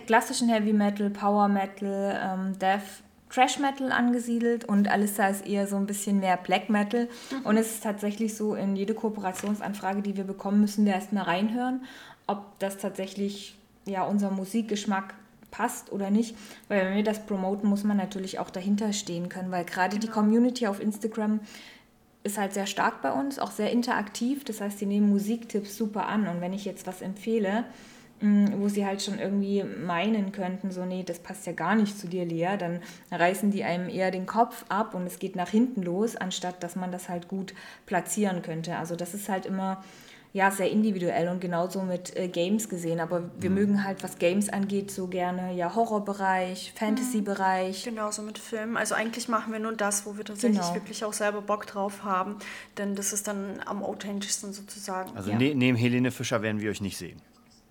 klassischen Heavy Metal, Power Metal, ähm, Death, Trash Metal angesiedelt und Alissa ist eher so ein bisschen mehr Black Metal. Mhm. Und es ist tatsächlich so, in jede Kooperationsanfrage, die wir bekommen, müssen wir erstmal reinhören, ob das tatsächlich ja, unser Musikgeschmack passt oder nicht. Weil wenn wir das promoten, muss man natürlich auch dahinter stehen können, weil gerade genau. die Community auf Instagram ist halt sehr stark bei uns, auch sehr interaktiv. Das heißt, die nehmen Musiktipps super an. Und wenn ich jetzt was empfehle, mm, wo sie halt schon irgendwie meinen könnten, so, nee, das passt ja gar nicht zu dir, Lea, dann reißen die einem eher den Kopf ab und es geht nach hinten los, anstatt dass man das halt gut platzieren könnte. Also das ist halt immer ja, sehr individuell und genauso mit äh, Games gesehen. Aber wir mhm. mögen halt, was Games angeht, so gerne ja Horrorbereich, Fantasy-Bereich. Mhm. Genauso mit Filmen. Also eigentlich machen wir nur das, wo wir tatsächlich genau. wirklich auch selber Bock drauf haben. Denn das ist dann am authentischsten sozusagen. Also ja. ne neben Helene Fischer werden wir euch nicht sehen.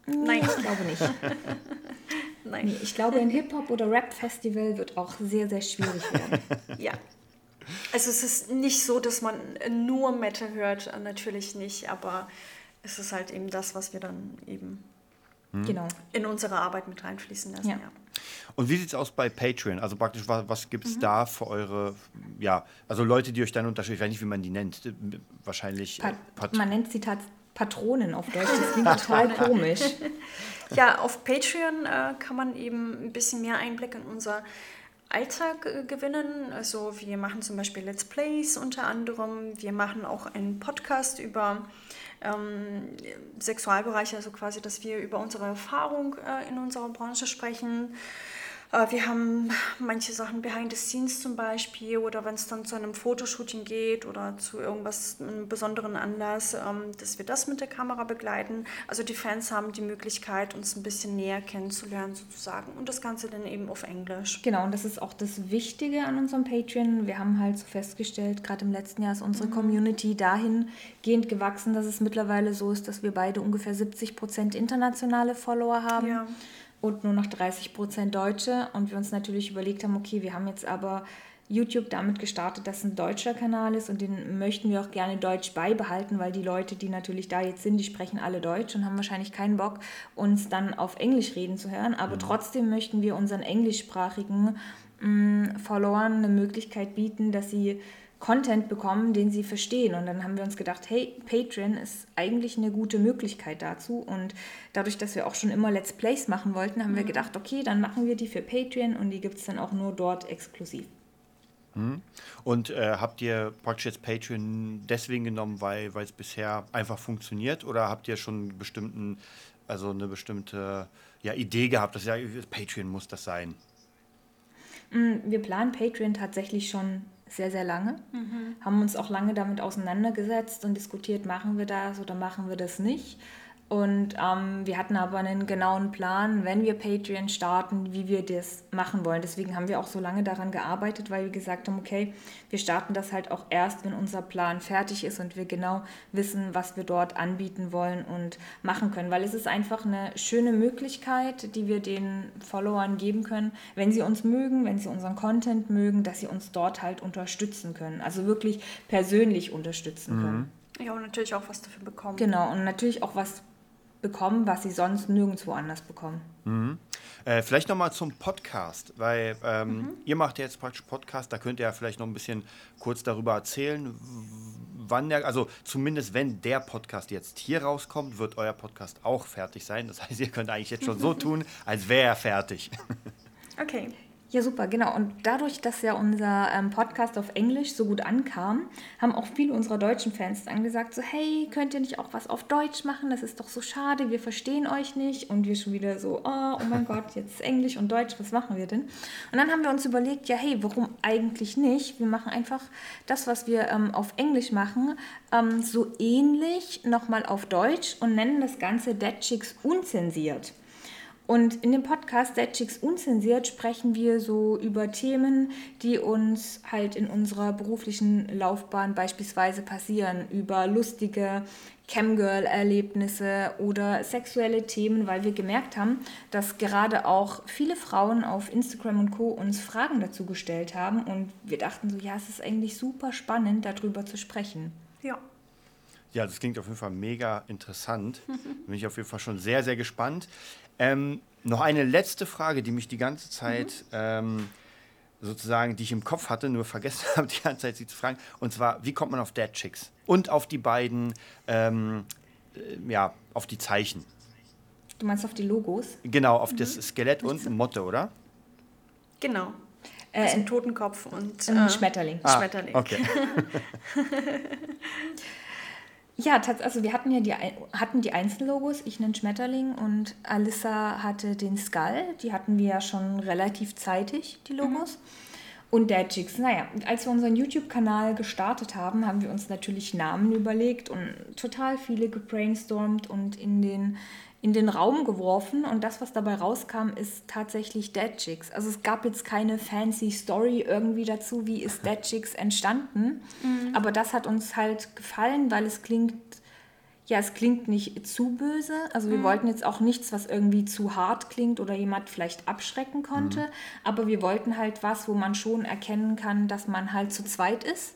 Nein, ich glaube nicht. Nein. Nee, ich glaube, ein Hip-Hop- oder Rap-Festival wird auch sehr, sehr schwierig werden. ja. Also es ist nicht so, dass man nur Metal hört, natürlich nicht, aber es ist halt eben das, was wir dann eben hm. genau. in unsere Arbeit mit reinfließen lassen. Ja. ja. Und wie sieht es aus bei Patreon? Also praktisch, was, was gibt es mhm. da für eure, ja, also Leute, die euch dann unterstützen, ich weiß nicht, wie man die nennt, wahrscheinlich. Pat Pat man nennt sie tatsächlich Patronen auf Deutsch, das klingt total komisch. Ja, auf Patreon äh, kann man eben ein bisschen mehr Einblick in unser Alltag äh, gewinnen. Also wir machen zum Beispiel Let's Plays unter anderem. Wir machen auch einen Podcast über ähm, Sexualbereiche, also quasi, dass wir über unsere Erfahrung äh, in unserer Branche sprechen. Äh, wir haben manche Sachen behind the scenes zum Beispiel oder wenn es dann zu einem Fotoshooting geht oder zu irgendwas, einem besonderen Anlass, ähm, dass wir das mit der Kamera begleiten. Also die Fans haben die Möglichkeit, uns ein bisschen näher kennenzulernen sozusagen und das Ganze dann eben auf Englisch. Genau, und das ist auch das Wichtige an unserem Patreon. Wir haben halt so festgestellt, gerade im letzten Jahr ist unsere mhm. Community dahingehend gewachsen, dass es mittlerweile so ist, dass wir beide ungefähr 70 Prozent internationale Follower haben. Ja und nur noch 30 Prozent Deutsche. Und wir uns natürlich überlegt haben, okay, wir haben jetzt aber YouTube damit gestartet, dass ein deutscher Kanal ist und den möchten wir auch gerne deutsch beibehalten, weil die Leute, die natürlich da jetzt sind, die sprechen alle Deutsch und haben wahrscheinlich keinen Bock, uns dann auf Englisch reden zu hören. Aber mhm. trotzdem möchten wir unseren englischsprachigen mh, mm, Followern eine Möglichkeit bieten, dass sie Content bekommen, den sie verstehen. Und dann haben wir uns gedacht, hey, Patreon ist eigentlich eine gute Möglichkeit dazu. Und dadurch, dass wir auch schon immer Let's Plays machen wollten, haben mhm. wir gedacht, okay, dann machen wir die für Patreon und die gibt es dann auch nur dort exklusiv. Mhm. Und äh, habt ihr praktisch jetzt Patreon deswegen genommen, weil es bisher einfach funktioniert oder habt ihr schon einen bestimmten, also eine bestimmte ja, Idee gehabt, dass ja Patreon muss das sein? Mm, wir planen Patreon tatsächlich schon sehr, sehr lange. Mhm. Haben uns auch lange damit auseinandergesetzt und diskutiert, machen wir das oder machen wir das nicht. Und ähm, wir hatten aber einen genauen Plan, wenn wir Patreon starten, wie wir das machen wollen. Deswegen haben wir auch so lange daran gearbeitet, weil wir gesagt haben, okay, wir starten das halt auch erst, wenn unser Plan fertig ist und wir genau wissen, was wir dort anbieten wollen und machen können. Weil es ist einfach eine schöne Möglichkeit, die wir den Followern geben können, wenn sie uns mögen, wenn sie unseren Content mögen, dass sie uns dort halt unterstützen können. Also wirklich persönlich unterstützen mhm. können. Ja, und natürlich auch was dafür bekommen. Genau, und natürlich auch was bekommen, was sie sonst nirgendwo anders bekommen. Mhm. Äh, vielleicht nochmal zum Podcast, weil ähm, mhm. ihr macht ja jetzt praktisch Podcast, da könnt ihr ja vielleicht noch ein bisschen kurz darüber erzählen, wann der, also zumindest wenn der Podcast jetzt hier rauskommt, wird euer Podcast auch fertig sein. Das heißt, ihr könnt eigentlich jetzt schon so tun, als wäre er fertig. Okay. Ja, super, genau. Und dadurch, dass ja unser ähm, Podcast auf Englisch so gut ankam, haben auch viele unserer deutschen Fans dann gesagt, so, hey, könnt ihr nicht auch was auf Deutsch machen? Das ist doch so schade, wir verstehen euch nicht. Und wir schon wieder so, oh, oh mein Gott, jetzt Englisch und Deutsch, was machen wir denn? Und dann haben wir uns überlegt, ja, hey, warum eigentlich nicht? Wir machen einfach das, was wir ähm, auf Englisch machen, ähm, so ähnlich nochmal auf Deutsch und nennen das Ganze Dead Chicks unzensiert. Und in dem Podcast Dead Chicks Unzensiert sprechen wir so über Themen, die uns halt in unserer beruflichen Laufbahn beispielsweise passieren, über lustige Camgirl-Erlebnisse oder sexuelle Themen, weil wir gemerkt haben, dass gerade auch viele Frauen auf Instagram und Co. uns Fragen dazu gestellt haben und wir dachten so, ja, es ist eigentlich super spannend, darüber zu sprechen. Ja. Ja, das klingt auf jeden Fall mega interessant. Bin ich auf jeden Fall schon sehr, sehr gespannt. Ähm, noch eine letzte Frage, die mich die ganze Zeit mhm. ähm, sozusagen, die ich im Kopf hatte, nur vergessen habe, die ganze Zeit sie zu fragen. Und zwar, wie kommt man auf Dead Chicks? Und auf die beiden, ähm, äh, ja, auf die Zeichen. Du meinst auf die Logos? Genau, auf mhm. das Skelett und Motte, oder? Genau. Äh, also ein Totenkopf und ein äh, Schmetterling. Ah, Schmetterling. Okay. Ja, also wir hatten ja die, hatten die Einzellogos, ich nenne Schmetterling und Alissa hatte den Skull. Die hatten wir ja schon relativ zeitig, die Logos. Mhm. Und Dad Chicks. Naja, als wir unseren YouTube-Kanal gestartet haben, haben wir uns natürlich Namen überlegt und total viele gebrainstormt und in den, in den Raum geworfen und das, was dabei rauskam, ist tatsächlich Dead Chicks. Also es gab jetzt keine fancy Story irgendwie dazu, wie ist Dead Chicks entstanden, mhm. aber das hat uns halt gefallen, weil es klingt, ja, es klingt nicht zu böse. Also wir mhm. wollten jetzt auch nichts, was irgendwie zu hart klingt oder jemand vielleicht abschrecken konnte, mhm. aber wir wollten halt was, wo man schon erkennen kann, dass man halt zu zweit ist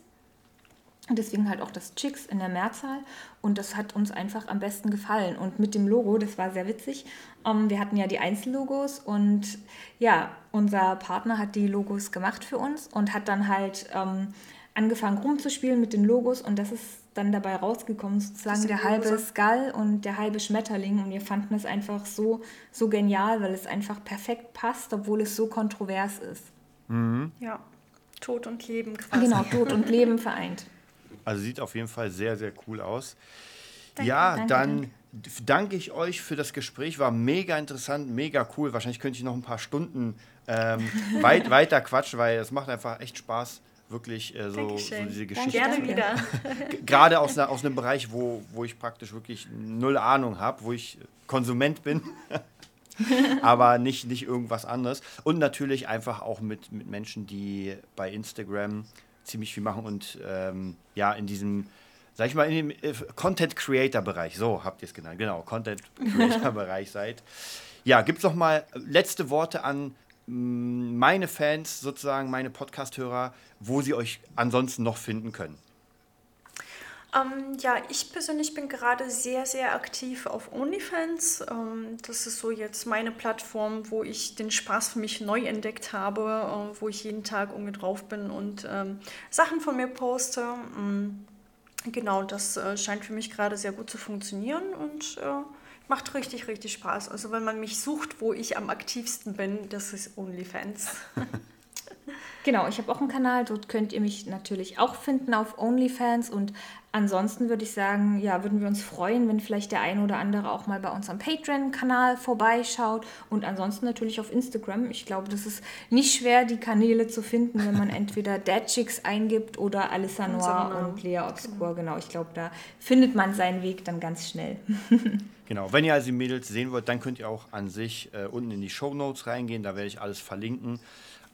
deswegen halt auch das Chicks in der Mehrzahl. Und das hat uns einfach am besten gefallen. Und mit dem Logo, das war sehr witzig. Ähm, wir hatten ja die Einzellogos und ja, unser Partner hat die Logos gemacht für uns und hat dann halt ähm, angefangen rumzuspielen mit den Logos. Und das ist dann dabei rausgekommen, sozusagen der halbe Skull und der halbe Schmetterling. Und wir fanden es einfach so, so genial, weil es einfach perfekt passt, obwohl es so kontrovers ist. Mhm. Ja, Tod und Leben quasi. Genau, Tod und Leben vereint. Also sieht auf jeden Fall sehr, sehr cool aus. Danke, ja, danke, dann danke. danke. ich euch für das Gespräch. War mega interessant, mega cool. Wahrscheinlich könnte ich noch ein paar Stunden ähm, weit, weiter quatschen, weil es macht einfach echt Spaß, wirklich äh, so, so, diese Geschichte. Gerne wieder. Gerade aus, aus einem Bereich, wo, wo ich praktisch wirklich null Ahnung habe, wo ich Konsument bin. aber nicht, nicht irgendwas anderes. Und natürlich einfach auch mit, mit Menschen, die bei Instagram ziemlich viel machen und ähm, ja, in diesem, sag ich mal, in dem äh, Content Creator Bereich, so habt ihr es genannt, genau, Content Creator Bereich seid. Ja, gibt es noch mal letzte Worte an mm, meine Fans, sozusagen meine Podcast-Hörer, wo sie euch ansonsten noch finden können? Ähm, ja, ich persönlich bin gerade sehr, sehr aktiv auf OnlyFans. Ähm, das ist so jetzt meine Plattform, wo ich den Spaß für mich neu entdeckt habe, äh, wo ich jeden Tag irgendwie drauf bin und ähm, Sachen von mir poste. Ähm, genau, das äh, scheint für mich gerade sehr gut zu funktionieren und äh, macht richtig, richtig Spaß. Also wenn man mich sucht, wo ich am aktivsten bin, das ist OnlyFans. Genau, ich habe auch einen Kanal, dort könnt ihr mich natürlich auch finden auf OnlyFans und ansonsten würde ich sagen, ja, würden wir uns freuen, wenn vielleicht der eine oder andere auch mal bei uns am Patreon-Kanal vorbeischaut und ansonsten natürlich auf Instagram. Ich glaube, das ist nicht schwer, die Kanäle zu finden, wenn man entweder Dead Chicks eingibt oder Alissa Noir und Lea Obscur. Genau. genau, ich glaube, da findet man seinen Weg dann ganz schnell. Genau, wenn ihr also die Mädels sehen wollt, dann könnt ihr auch an sich äh, unten in die Show Notes reingehen, da werde ich alles verlinken.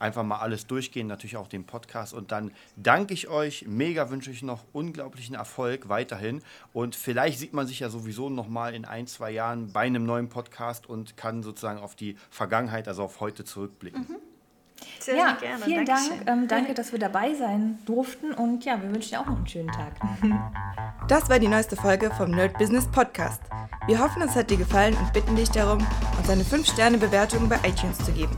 Einfach mal alles durchgehen, natürlich auch den Podcast. Und dann danke ich euch, mega wünsche ich noch unglaublichen Erfolg weiterhin. Und vielleicht sieht man sich ja sowieso noch mal in ein, zwei Jahren bei einem neuen Podcast und kann sozusagen auf die Vergangenheit, also auf heute zurückblicken. Mhm. Sehr, ja, gerne. Vielen Dankeschön. Dank. Ähm, danke, dass wir dabei sein durften. Und ja, wir wünschen dir auch noch einen schönen Tag. Das war die neueste Folge vom Nerd Business Podcast. Wir hoffen, es hat dir gefallen und bitten dich darum, uns eine 5-Sterne-Bewertung bei iTunes zu geben.